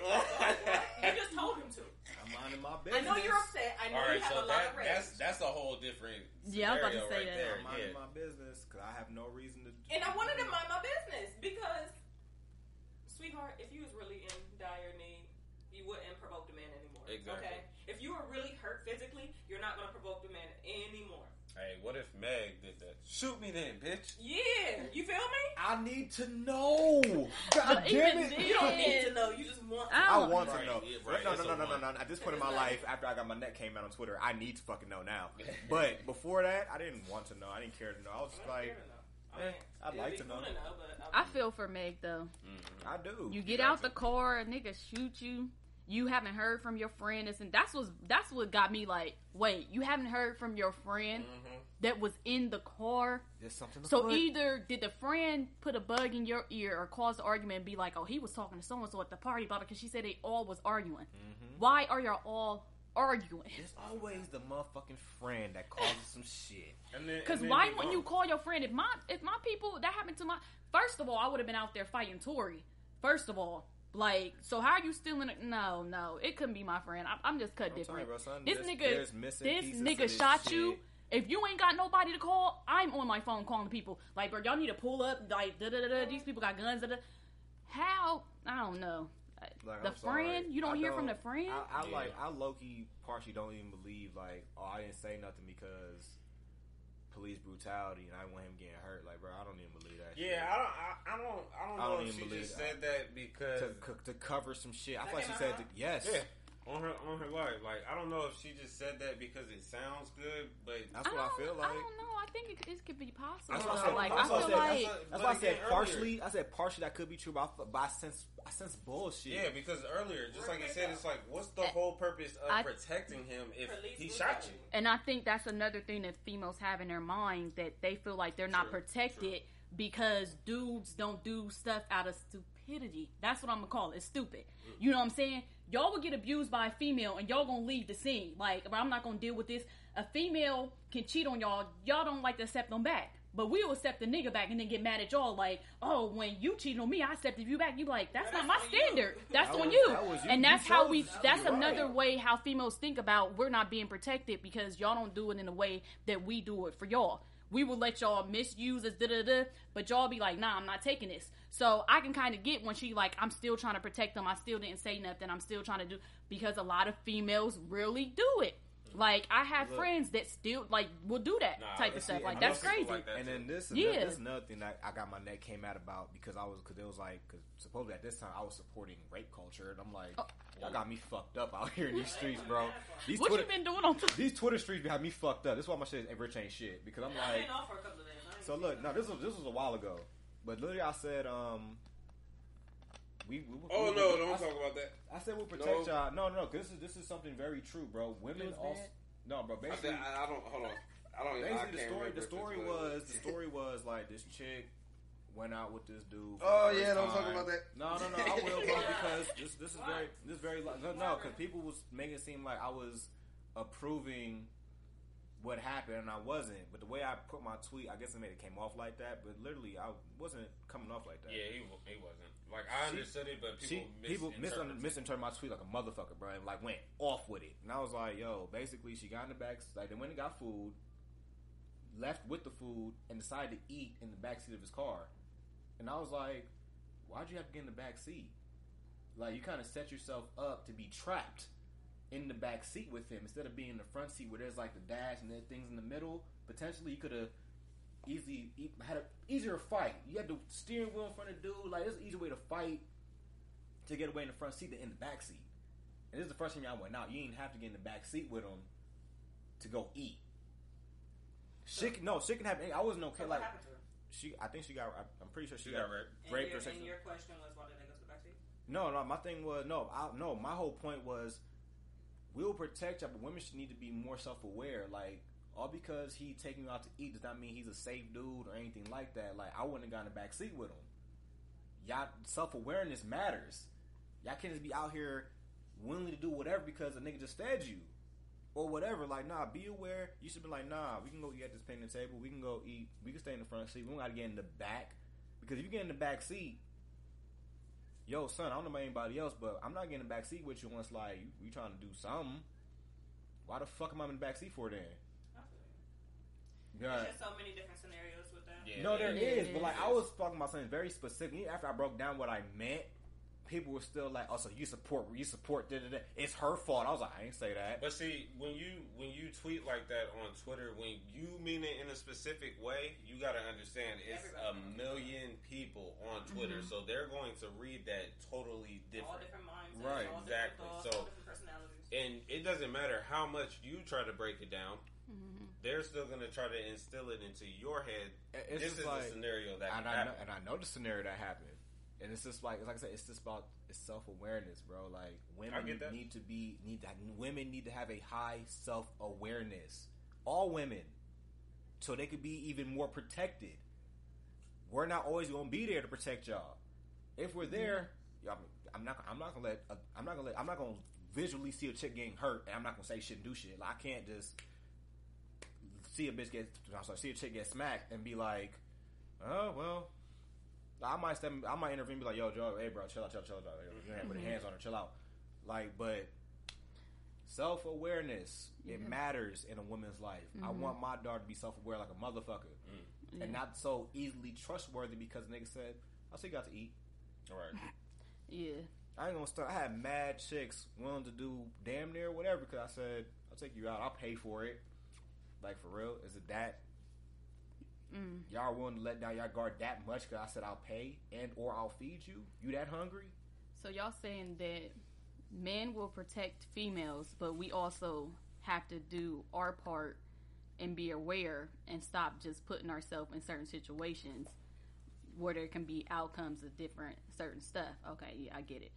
minding my I know you're upset. I know All right, you have so a lot that of rage. that's that's a whole different Yeah, I was about to scenario say right that. there. I'm minding Yeah. my business because I have no reason to. And I wanted to mind my business because, sweetheart, if you was really in dire need, you wouldn't provoke the man anymore. Exactly. Okay. If you were really hurt physically, you're not gonna provoke the man anymore. Hey, what if Meg did that? Shoot me then, bitch. Yeah, you feel me? I need to know. God damn it! then- You don't need to know. You just want. To. I don't- want Right, to know. yeah, right, no, it's no, no, no, no, no. At this point in my life, after I got my neck came out on Twitter, I need to fucking know now. But before that, I didn't want to know. I didn't care to know. I was just I like, care to know. I mean, I'd it'd like be to know. but I feel for Meg though. Mm-hmm. I do. You get got out the to. car, a nigga shoot you. You haven't heard from your friend, and that's what that's what got me like. Wait, you haven't heard from your friend Mm-hmm. That was in the car. There's something. To So foot. either did the friend put a bug in your ear or cause the argument and be like, "Oh, he was talking to so and so at the party about it," because she said they all was arguing. Mm-hmm. Why are y'all all arguing? There's always the motherfucking friend that causes some shit. Because why wouldn't you call your friend if my if my people that happened to my first of all I would have been out there fighting Tory. First of all, like so how are you still in? A, no, no, it couldn't be my friend. I, I'm just cut I'm different. you, bro, son, this there's- nigga, this nigga shot shit. you. If you ain't got nobody to call, I'm on my phone calling people. Like, bro, y'all need to pull up. Like, da da da da. These people got guns. Da, da. How? I don't know. Like, the I'm sorry. friend? You don't I hear from the friend? I, I Yeah. like. I low key partially don't even believe like, oh, I didn't say nothing because police brutality and I want him getting hurt. Like, bro, I don't even believe that. Yeah, I don't. I, I don't. I don't I know don't if even she believe just that. said that because shit. to, to cover some shit. I That thought she came said out, that, yes. yeah, on her on her life. Like I don't know if she just said that because it sounds good, but That's what I, don't- feel I don't know. I think it, it could be possible. That's what I said. Like, that's I what feel said. like That's That's why I said again, earlier- partially. I said partially that could be true, but I, but I sense I sense bullshit. yeah, because earlier, just like you said, it's like, what's the I- whole purpose of I- protecting him if he shot you? And I think that's another thing that females have in their mind that they feel like they're not True, protected because dudes don't do stuff out of stupidity. That's what I'm gonna call it. It's stupid. You know what I'm saying? Y'all will get abused by a female and y'all gonna leave the scene. Like, but I'm not gonna deal with this. A female can cheat on y'all. Y'all don't like to accept them back. But we'll accept the nigga back and then get mad at y'all like, oh, when you cheated on me, I accepted you back. You like, that's Yeah, not my that's on you. standard. That's That on was- you. that you. And You that's how we. that. That's another right. way how females think about we're not being protected because y'all don't do it in the way that we do it for y'all. We will let y'all misuse us, da da da, but y'all be like, nah, I'm not taking this. So I can kind of get when she like, I'm still trying to protect them. I still didn't say nothing. I'm still trying to do because a lot of females really do it. Like I have Look. friends that still like will do that Nah, type of see, stuff. Like that's crazy. like that And too. then this, Yeah. yeah. this is another thing that I got my neck came out about because I was because it was like because supposedly at this time I was supporting rape culture and I'm like Oh. y'all got me fucked up out here in these streets, bro. These What Twitter, you been doing on? these Twitter streets be having me fucked up. This is why my shit ain't rich ain't shit because I'm like been off for a couple of days. I ain't so look it. no this was this was a while ago, but literally I said um we, we Oh we- no, I, don't talk about that. I said we'll protect No. y'all. No, no, because this is this is something very true, bro. Women also bad? no, bro. I, Basically, said, I, I don't. Hold on. I don't. even- I Basically, the can't story the story was the story was like this chick went out with this dude. Oh yeah, first don't talk about that. No, no, no. I will, bro, because this this is Why? very this is very li- no no because people was making it seem like I was approving what happened and I wasn't. But the way I put my tweet, I guess it made it came off like that. But literally, I wasn't coming off like that. Yeah, he, he wasn't. Like I She- understood it, but people she people misinterpreted my tweet like a motherfucker, bro, and like went off with it. And I was like, yo, basically, she got in the back, like they went and got food, left with the food, and decided to eat in the back seat of his car. And I was like, why'd you have to get in the back seat? Like you kind of set yourself up to be trapped in the back seat with him instead of being in the front seat where there's like the dash and then things in the middle. Potentially, you could have easily e- had an easier fight. You had the steering wheel in front of the dude. Like, it's an easier way to fight to get away in the front seat than in the back seat. And this is the first time y'all went out. You didn't have to get in the back seat with him to go eat. She can, no, she can have. I wasn't okay. So Like what happened to her? she, I think she got. I- I'm pretty sure she, She got got, raped. And raped your, or something. and your question was why did they go to the backseat? No, no. My thing was no. I, no, my whole point was we'll protect you, but women should need to be more self aware. Like all because he taking you out to eat does not mean he's a safe dude or anything like that. Like I wouldn't have gotten a back seat with him. Y'all self awareness matters. Y'all can't just be out here willing to do whatever because a nigga just fed you. Or whatever, like nah. Be aware. You should be like nah. We can go eat at this picnic table. We can go eat. We can stay in the front seat. We don't gotta get in the back because if you get in the back seat, yo son, I don't know about anybody else, but I'm not getting in the back seat with you once like you, you trying to do something. Why the fuck am I in the back seat for then? Yeah. There's just so many different scenarios with that. Yeah. No, there Yeah, is, but like. I was talking about something very specific. Even After I broke down what I meant, people were still like, "Oh, so you support? You support? Da, da, da. It's her fault." I was like, "I ain't say that." But see, when you when you tweet like that on Twitter, when you mean it in a specific way, you got to understand it's a Everybody. million people on Twitter, Mm-hmm. so they're going to read that totally All different. different minds, Right, all exactly. different thoughts, So- all different personalities. And it doesn't matter how much you try to break it down, Mm-hmm. they're still going to try to instill it into your head. It's this is like- a scenario that and can I know, and I know the scenario that happened, and it's just like, like I said, it's just about it's self awareness, bro. Like women need to be need to, women need to have a high self awareness. All women, so they could be even more protected. We're not always gonna be there to protect y'all. If we're there, y'all, I'm not. I'm not gonna let. uh, I'm not gonna let. I'm not gonna visually see a chick getting hurt, and I'm not gonna say shit and do shit. Like I can't just see a bitch get. I'm sorry, see a chick get smacked and be like, oh well. I might step. I might intervene. And be like, yo, Joe, hey, bro, chill out, chill, out, chill out. You can't put your mm-hmm. hands on her. Chill out. Like, but self awareness it matters in a woman's life. I mm-hmm. want my daughter to be self aware like a motherfucker, mm. and not so easily trustworthy because the nigga said, "I still got to eat." All right. Yeah. I ain't gonna start. I had mad chicks willing to do damn near whatever because I said, "I'll take you out. I'll pay for it." Like for real, is it that? Mm. Y'all are willing to let down y'all guard that much because I said I'll pay and or I'll feed you. You that hungry? So y'all saying that men will protect females, but we also have to do our part and be aware and stop just putting ourselves in certain situations where there can be outcomes of different certain stuff. Okay, yeah, I get it.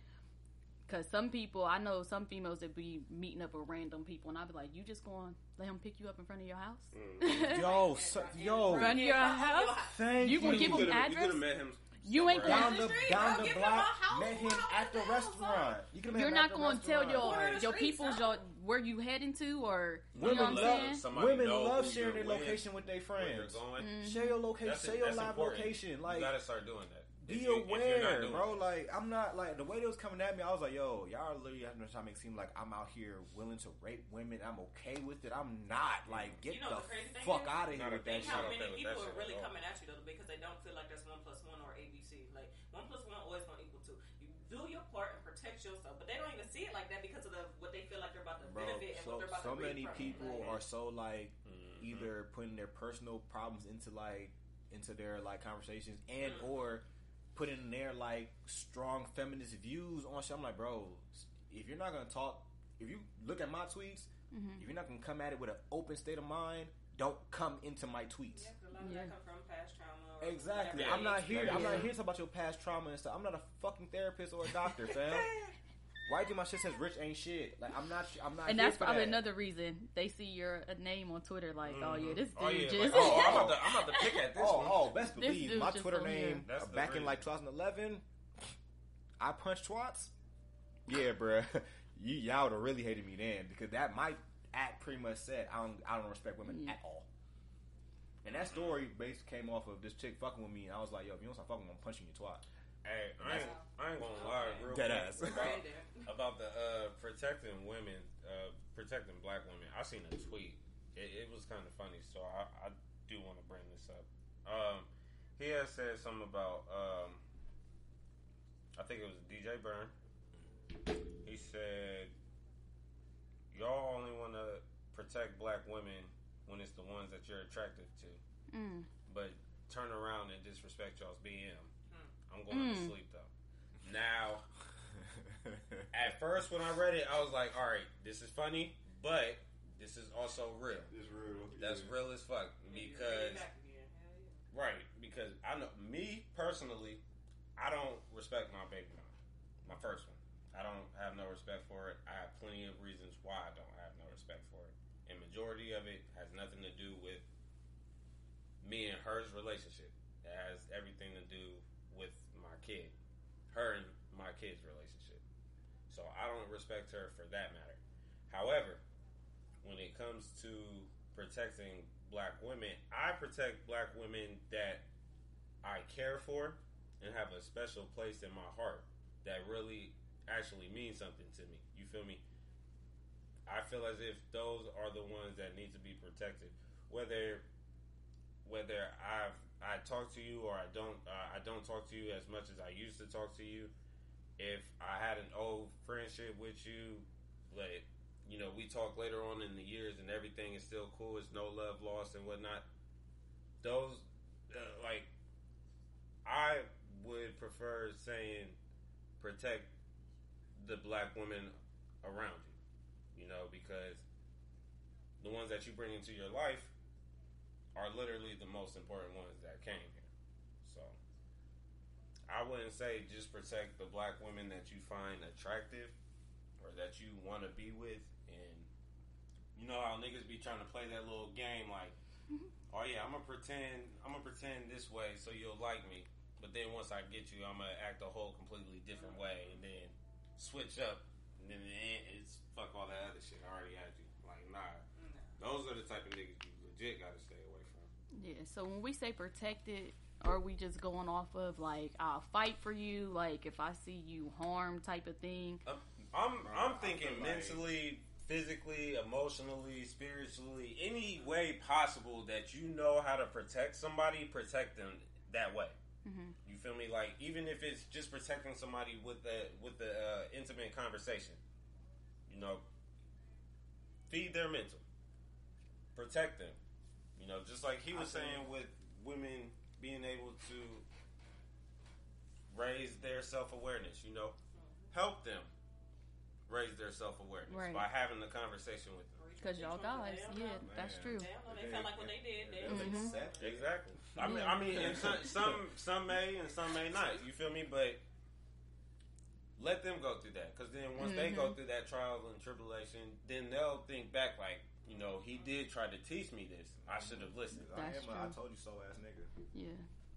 Cause some people, I know some females that be meeting up with random people, and I be like, "You just going to let him pick you up in front of your house? Mm. Yo, so, yo, Run your house? thank You gonna give him could've- you address? could have met him. You ain't somewhere down the the street, down the Give him block. house. Met him at the the hell, restaurant. You can You're not going to tell your Corner your people your, where you heading to, or you Women know what I'm love- saying? Women love sharing their location with their where you're friends. Mm-hmm. Share your location. That's, share your live important. location. Like you gotta start doing that. Be If you- if you're not aware, bro. it. Like I'm not like the way they was coming at me. I was like, yo, y'all are literally having to try to make it seem like I'm out here willing to rape women. I'm okay with it. I'm not. Like, get You know the the fuck is? out of here Not a with that thing Think how shit. shit. okay many people are really coming at you though because they don't feel like that's one plus one or ABC. Like one plus one always gonna equal two. You do your part and protect yourself, but they don't even see it like that because of the what they feel like they're about to Bro, benefit and so what they're about so to reap many from it. people Like, are so like Mhm. either putting their personal problems into like into their like conversations and Mm. or putting their like strong feminist views on shit. I'm like, bro, if you're not gonna talk, if you look at my tweets, Mm-hmm. if you're not gonna come at it with an open state of mind, don't come into my tweets. Yeah, 'cause a lot of Yeah. that come from past trauma. Exactly. I'm not here. group. I'm not here to talk about your past trauma and stuff. I'm not a fucking therapist or a doctor, fam. Why do my shit says rich ain't shit? Like I'm not. I'm not. And that's for probably that. another reason they see your name on Twitter, like, oh yeah, this dude Oh yeah, just. like, oh, I'm about, to, I'm about to pick at this Oh, one. oh, best believe my Twitter name That's uh, the back in like 2011. I punched twats. Yeah, bruh. you y'all would have really hated me then because that my act pretty much said I don't I don't respect women Yeah. at all. And that story basically came off of this chick fucking with me, and I was like, "Yo, if you don't stop fucking, I'm punching your twat." Hey, I ain't, I ain't gonna lie, real Dead ass. about, about the uh, protecting women, uh, protecting black women. I seen a tweet. It, it was kind of funny, so I, I do want to bring this up. Um, he had said something about, um, I think it was DJ Burn. He said, "Y'all only want to protect black women when it's the ones that you're attractive to, Mm. but turn around and disrespect y'all's BM." Hmm. I'm going to Mm. sleep though. Now, at first when I read it, I was like, "All right, this is funny, but this is also real. It's real. That's yeah. real as fuck because back again. Hell yeah. right because I know me personally, I don't respect my baby mom, my first one. I don't have no respect for it. I have plenty of reasons why I don't have no respect for it, and majority of it has nothing to do with me and her's relationship. It has everything to do with my kid, her and my kid's relationship. So I don't respect her for that matter. However, when it comes to protecting black women, I protect black women that I care for and have a special place in my heart that really actually means something to me. You feel me? I feel as if those are the ones that need to be protected. Whether whether I've I talk to you or I don't uh, I don't talk to you as much as I used to talk to you. If I had an old friendship with you, like you know, we talk later on in the years and everything is still cool. It's no love lost and whatnot. Those uh, like I would prefer saying protect the black women around you. You know, because the ones that you bring into your life are literally the most important ones that came here. So I wouldn't say just protect the black women that you find attractive or that you want to be with. And you know how niggas be trying to play that little game like, mm-hmm. oh yeah, I'm gonna pretend, I'm gonna pretend this way so you'll like me. But then once I get you, I'm gonna act a whole completely different way, and then switch up, and then it's fuck all that other shit. I already had you. Like nah, those are the type of niggas you legit gotta stay away. Yeah, so when we say protected, are we just going off of like I'll fight for you, like if I see you harm type of thing? I'm I'm, I'm thinking mentally, physically, emotionally, spiritually, any way possible that you know how to protect somebody, protect them that way. Mhm. You feel me? Like even if it's just protecting somebody with the with the uh, intimate conversation, you know, feed their mental, protect them. You know, just like he was saying with women being able to raise their self awareness. You know, help them raise their self awareness Right. by having the conversation with them. Because y'all guys, They yeah, know. that's true. They don't. They felt like what they did. They They'll Mhm. Exactly. I mean, Yeah. I mean, and some, some some may and some may not. You feel me? But let them go through that, because then once they go Mhm. through that trial and tribulation, then they'll think back like, you know, he did try to teach me this. I should have listened. I That's am a I true. told you so ass nigga. Yeah.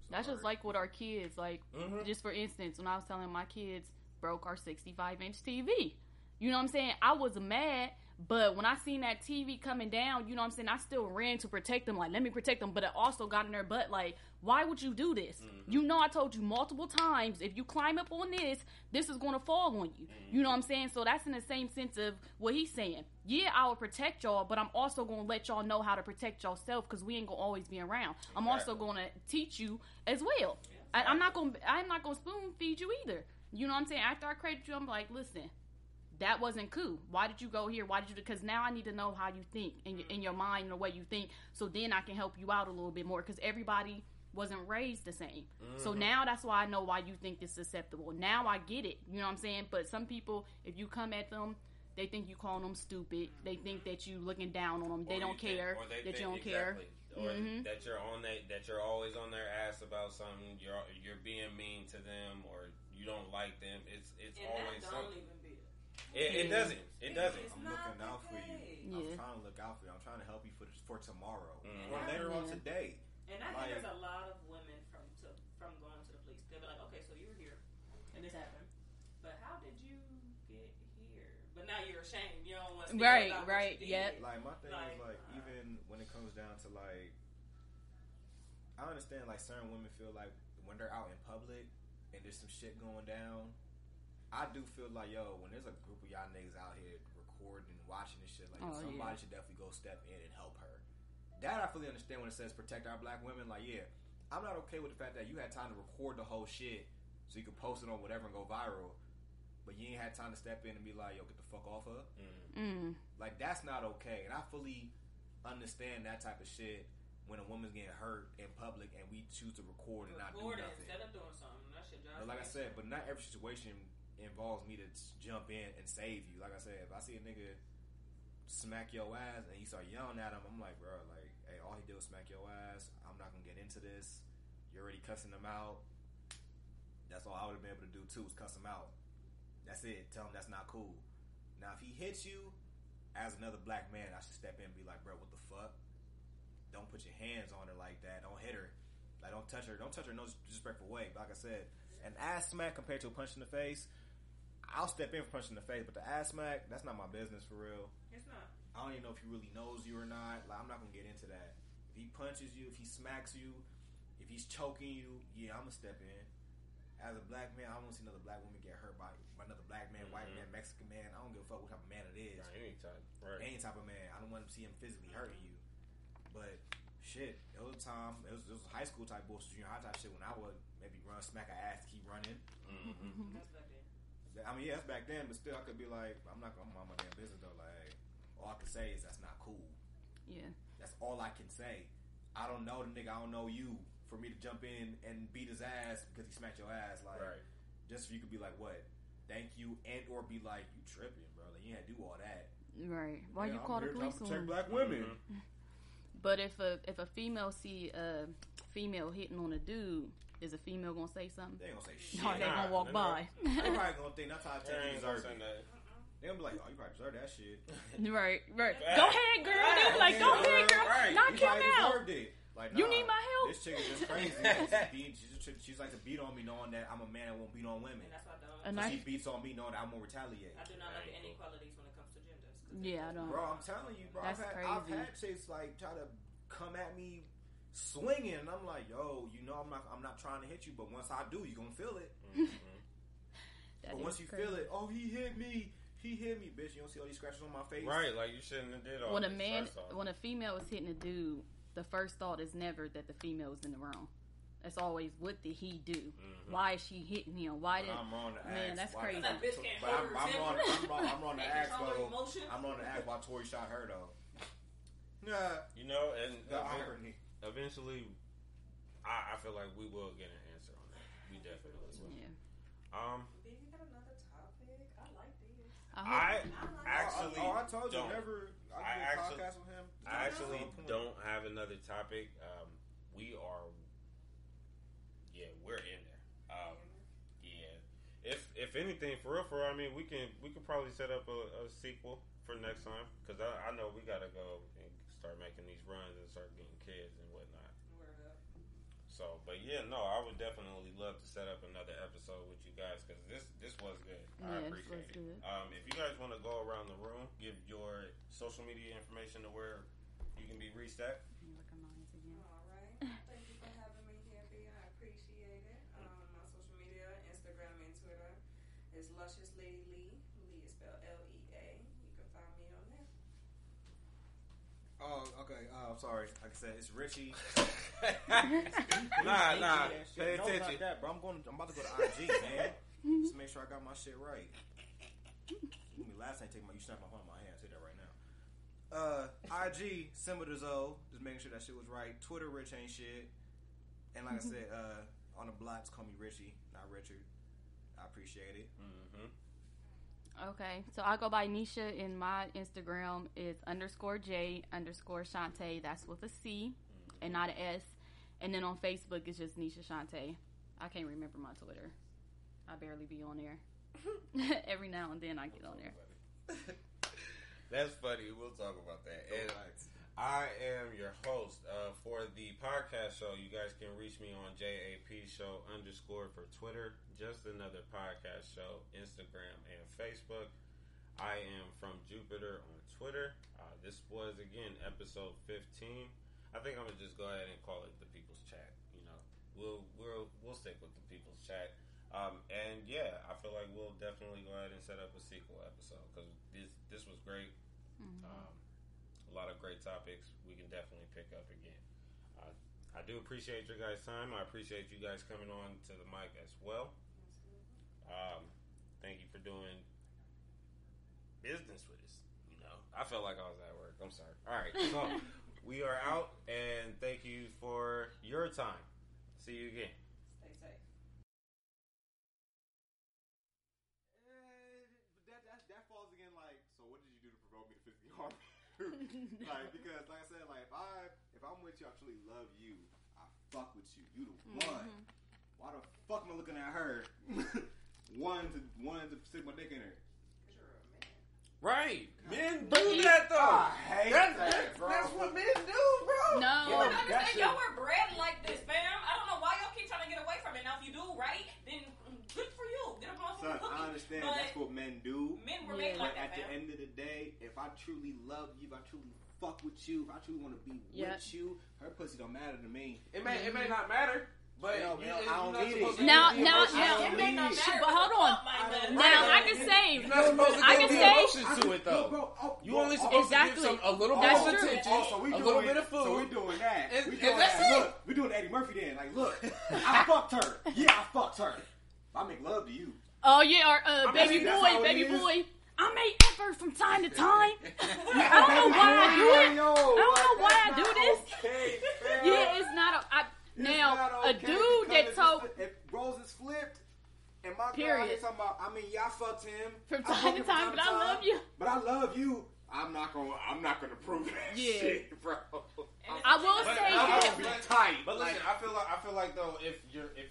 That's just like with our kids. Like, Mhm. just for instance, when I was telling my kids broke our 65 inch TV. You know what I'm saying? I was mad, but when I seen that TV coming down, you know what I'm saying? I still ran to protect them. Like, let me protect them. But it also got in their butt. Like, why would you do this? Mm-hmm. You know, I told you multiple times if you climb up on this, this is going to fall on you. Mm-hmm. You know what I'm saying? So that's in the same sense of what he's saying. Yeah, I will protect y'all, but I'm also going to let y'all know how to protect yourself because we ain't going to always be around. I'm also going to teach you as well. I, I'm not going. to I'm not going to spoon feed you either. You know what I'm saying? After I created you, I'm like, listen, that wasn't cool. Why did you go here? Why did you? Because now I need to know how you think in your, in your mind and the way you think, so then I can help you out a little bit more. Because everybody wasn't raised the same. So now that's why I know why you think this is acceptable. Now I get it. You know what I'm saying? But some people, if you come at them. They think you calling them stupid. They think that you looking down on them. They Or don't you think- care or they that you don't care. exactly. Or Mhm. that you're on that that you're always on their ass about something. You're you're being mean to them, or you don't like them. It's it's And always that don't something. Even be it. It, it doesn't. It doesn't. It's I'm looking out for you. Yeah. I'm trying to look out for you. I'm trying to help you for for tomorrow Mhm. or later on today. And I Like- think there's a lot of women from to, from going to the police. They'll be like, okay, so you were here, and this happened, but how did you get here? But now you're ashamed. You don't want to speak Right, about right, What you Like my thing Like, is like uh, even when it comes down to like, I understand like certain women feel like when they're out in public and there's some shit going down. I do feel like yo, when there's a group of y'all niggas out here recording and watching this shit, like Oh, somebody yeah. should definitely go step in and help her. That I fully understand when it says protect our black women. Like yeah, I'm not okay with the fact that you had time to record the whole shit so you could post it on whatever and go viral, but you ain't had time to step in and be like yo, get the fuck off her. Mm. Like that's not okay, and I fully understand that type of shit when a woman's getting hurt in public and we choose to record and not do it nothing. instead of doing something. That shit drives But like I said, but not every situation involves me to jump in and save you. Like I said, if I see a nigga smack your ass and you start yelling at him, I'm like, bro, like, hey, all he did was smack your ass. I'm not gonna get into this. You're already cussing him out. That's all I would have been able to do too, is cuss him out. That's it. Tell him that's not cool. Now, if he hits you, as another black man, I should step in and be like, bro, what the fuck? Don't put your hands on her like that. Don't hit her. Like, don't touch her. Don't touch her in no disrespectful way. But like I said, an ass smack compared to a punch in the face, I'll step in for punching in the face, but the ass smack, that's not my business for real. It's not. I don't even know if he really knows you or not. Like, I'm not gonna get into that. If he punches you, if he smacks you, if he's choking you, yeah, I'm gonna step in. As a black man, I don't want to see another black woman get hurt by, by another black man, white Mhm. man, Mexican man. I don't give a fuck what type of man it is. Right, anytime. Right. Any type of man. I don't want to see him physically hurting you. But shit, it was a time. It was, it was high school type bullshit, junior high type shit. When I would maybe run, smack a ass, keep running. Mhm. That's back then. I mean, yeah, that's back then, but still, I could be like, I'm not gonna mind my damn business though. Like, all I can say is that's not cool. Yeah. That's all I can say. I don't know the nigga. I don't know you. For me to jump in and beat his ass because he smacked your ass, like, Right. just so you could be like, what? Thank you, and or be like, you tripping, bro. Like, you had to do all that. Right. Why Yeah, you I'm call the here to police protect black women? Mhm. But if a if a female see a female hitting on a dude, is a female gonna say something? They ain't gonna say shit. No, they nah, gonna walk nigga. by. They probably gonna think that's how I They take you gonna deserve it. that. They gonna be like, oh, you probably deserve that shit. right, right. Right. Go ahead, girl. They be like, go ahead, girl. right. Knock you him out. it. Like, You need my help. This chick is just crazy. she's, beat, she's, she's like to beat on me knowing that I'm a man that won't beat on women. And that's why I don't. So she beats on me knowing that I'm gonna retaliate. I do not like the Right. inequalities when it comes to genders. 'cause Yeah, I don't. Bro, I'm telling you, bro. That's I've, had, I've had chicks like try to come at me swinging, and I'm like, yo, you know, I'm not, I'm not trying to hit you, but once I do, you're gonna feel it. Mhm. But once you crazy. feel it, oh, he hit me, he hit me, bitch. You don't see all these scratches on my face, Right, like you shouldn't have did all when a man, when a female is hitting a dude, the first thought is never that the female is in the wrong. It's always what did he do? Mhm. Why is she hitting him? Why But did? I'm wrong to Man, ask. that's why- crazy. That bitch can't But hold I'm, her I'm, wrong, temper. I'm, wrong, I'm wrong to Can't ask control though. emotions. I'm wrong to ask why Tory shot her though. Yeah, You know, and the irony. Eventually, I, I feel like we will get an answer on that. We definitely will. Yeah. Um, Baby, you got another topic? I like this. I hope, I I like actually oh, I told you don't. never. I, I I actually- podcast with him. I actually Point. don't have another topic. Um, we are, yeah, we're in there. Um, yeah, if if anything, for real, for real, I mean, we can we could probably set up a, a sequel for next time because I, I know we gotta go and start making these runs and start getting kids and whatnot. Word up. So, but yeah, no, I would definitely love to set up another episode with you guys because this this was good. I Yeah, this appreciate it. good. Um, if you guys want to go around the room, give your social media information to where you can be reached at. Recognize again. All right. Thank you for having me here, B. I appreciate it. Um, my social media, Instagram and Twitter is Luscious Lady Lee. Lee is spelled L E A. You can find me on there. Oh, okay. Uh, I'm sorry. Like I said, it's Richie. nah, nah, Shit, pay no, attention. Not that, bro. I'm going. I'm about to go to IG, man. Just make sure I got my shit right. Let me last time take my you snapped my phone in my hand. Say that right now. Uh, IG Simbaderzo. Just making sure that shit was right. Twitter Rich ain't shit. And like I said, uh, on the blocks call me Richie, not Richard. I appreciate it. Mm-hmm. Okay, so I go by Nisha in my Instagram is underscore J underscore Chantae. That's with a C and not an S. And then on Facebook it's just Nisha Chantae. I can't remember my Twitter. I barely be on there. Every now and then I get on there. That's funny. We'll talk about that. And I am your host uh, for the podcast show. You guys can reach me on JAP Show underscore for Twitter. Just another podcast show, Instagram and Facebook. I am from Jupiter on Twitter. Uh, this was again episode 15. I think I'm gonna just go ahead and call it the People's Chat. You know, we'll we'll we'll stick with the People's Chat. Um, and yeah, I feel like we'll definitely go ahead and set up a sequel episode because this this was great. Um, a lot of great topics. We can definitely pick up again. Uh, I do appreciate your guys' time. I appreciate you guys coming on to the mic as well. Um, thank you for doing business with us. You know, I felt like I was at work. I'm sorry. All right, so we are out, and thank you for your time. See you again. Stay safe. that, that, that falls again like so what did you do to provoke me to physically harm you like because like i said like if i if i'm with you i truly love you i fuck with you you the mm-hmm. one why the fuck am i looking at her one to one to stick my dick in her Because you're a man. Right, men do that though. I hate That's, that, that's, bro. that's what men do, bro. No. You don't understand. Y'all were bred like this, fam. I don't know why y'all keep trying to get away from it. Now, if you do right, then mm, good for you. Get up on Son, some cookie. understand But- that's what men do. Men were Yeah. made But like that, at the end of the day, if I truly love you, if I truly fuck with you, if I truly want to be Yeah. with you, her pussy don't matter to me. It may it may not matter, but Yo, you, I don't need it. Now- now- now- It may not matter, But hold on. fuck might matter. Now I can say You're not supposed to I give can say- emotions to it though. Bro, oh, You only oh, supposed Exactly. to give some a little bit of attention, Oh, so we a doing, little bit of food. So we food. doing that. And- we and doing that's that. it. Look, we doing Eddie Murphy then. Like, look, I fucked her. Yeah, I fucked her. I make love to you. Oh yeah, or uh, I baby mean, that's boy, baby boy. I make effort from time to time. I don't know why I do it. I don't know why I do this. Okay. Yeah, it's not a. I, It's now not a dude because that if told if roles is flipped, and my girl Period. here talking about, I mean, y'all fucked him from I time to him from time, but I love you. But I love you. I'm not gonna. I'm not gonna prove that Yeah. shit, bro. I will But- say but- this. I'm gonna be tight. But listen, Like, I feel like I feel like though if you're if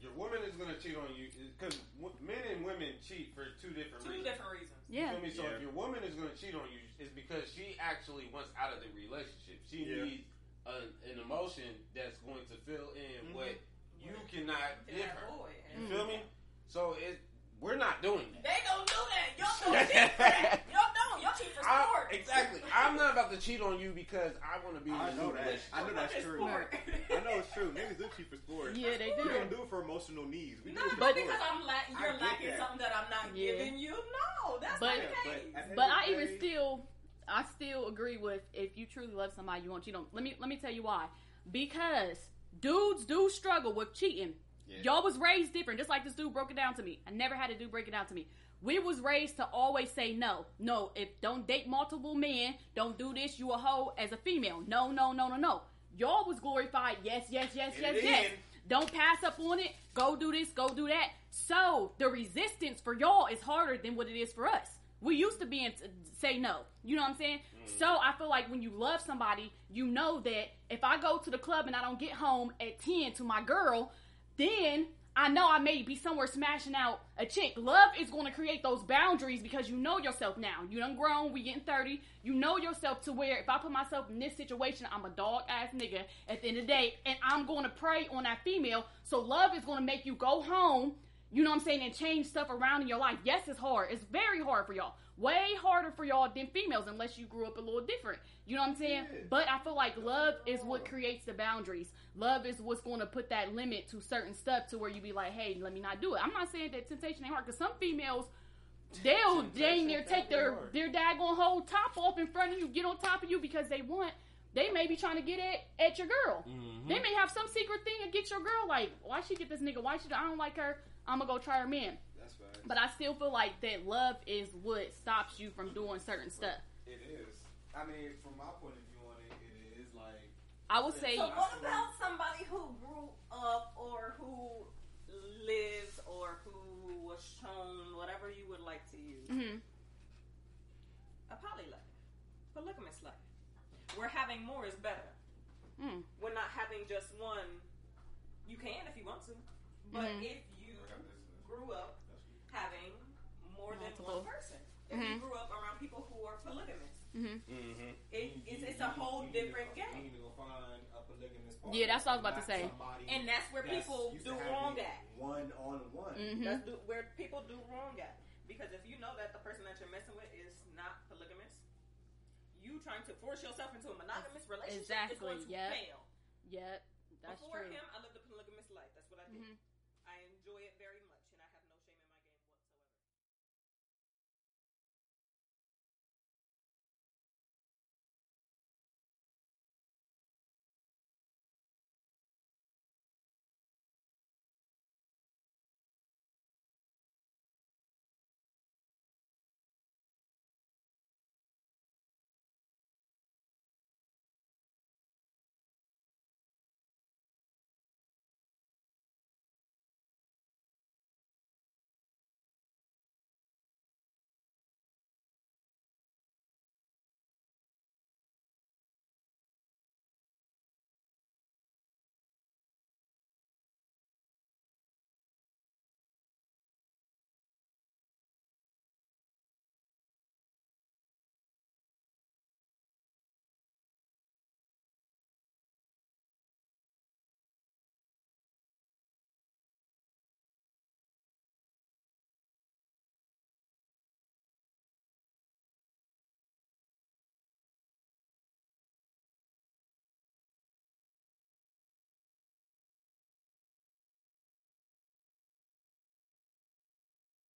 your woman is gonna cheat on you, because men and women cheat for two different Two reasons. different reasons. Yeah. You Yeah. feel me? So Yeah. if your woman is gonna cheat on you, it's because she actually wants out of the relationship. She Yeah. needs an, an emotion that's going to fill in Mhm. what you cannot To give that her. boy. You Mm. feel me? So it we're not doing that. They gonna do that. Y'all don't cheat for that. Y'all don't. Y'all cheat for I- sport. exactly. I'm not about to cheat on you because I want to be. I in a know that. relationship. I know that's true. I know it's true. Niggas do cheat for sport. Yeah, they do. We don't do. do it for emotional needs. We do Not it for But- because I'm la- you're lacking that. something that I'm not Yeah. giving you. No, that's But- not the case. at the end But I the even still, I still agree with if you truly love somebody, you won't cheat on. Let me let me tell you why. Because dudes do struggle with cheating. Yeah. Y'all was raised different, just like this dude broke it down to me. I never had a dude break it down to me. We was raised to always say no, no. If don't date multiple men, don't do this. You a hoe as a female. No, no, no, no, no. Y'all was glorified. Yes, yes, yes, yes, it yes. Don't pass up on it. Go do this. Go do that. So the resistance for y'all is harder than what it is for us. We used to be in say no. You know what I'm saying? Mm. So I feel like when you love somebody, you know that if I go to the club and I don't get home at 10 to my girl, then I know I may be somewhere smashing out a chick. Love is going to create those boundaries because you know yourself now. You done grown, we getting 30. You know yourself to where if I put myself in this situation, I'm a dog ass nigga at the end of the day, and I'm going to prey on that female. So love is going to make you go home, you know what I'm saying, and change stuff around in your life. Yes, it's hard. It's very hard for y'all. Way harder for y'all than females unless you grew up a little different. You know what I'm saying? Yeah. But I feel like love is what creates the boundaries. Love is what's going to put that limit to certain stuff to where you be like, hey, let me not do it. I'm not saying that temptation ain't hard because some females, they'll dang near take their hard. their daggone whole top off in front of you, get on top of you because they want. They may be trying to get at, at your girl. Mhm. They may have some secret thing to get your girl. Like, why she get this nigga? Why she? I don't like her. I'm gonna go try her man. That's facts. But I still feel like that love is what stops you from doing certain stuff. It is. I mean, from my point of view on it, it is like I would say, So what about somebody who grew up or who lives or who was shown whatever you would like to use mhm, a poly life, polygamous life, where having more is better. mm, We're not having just one. You can if you want to, but Mhm. if you grew up having more than Multiple. one person, if you Mhm. grew up around people who are polygamous, mhm. Mhm. it, it's, it's a whole different game. need to go find a polygamous partner. Yeah, that's what I was about to say. And that's where that's people do wrong at. one on one. That's do, where people do wrong at. Because if you know that the person that you're messing with is not polygamous, you trying to force yourself into a monogamous relationship Exactly, is going to yep. fail. Yep, that's Before true. him, I lived a polygamous life. That's what I did. Mhm. I enjoy it very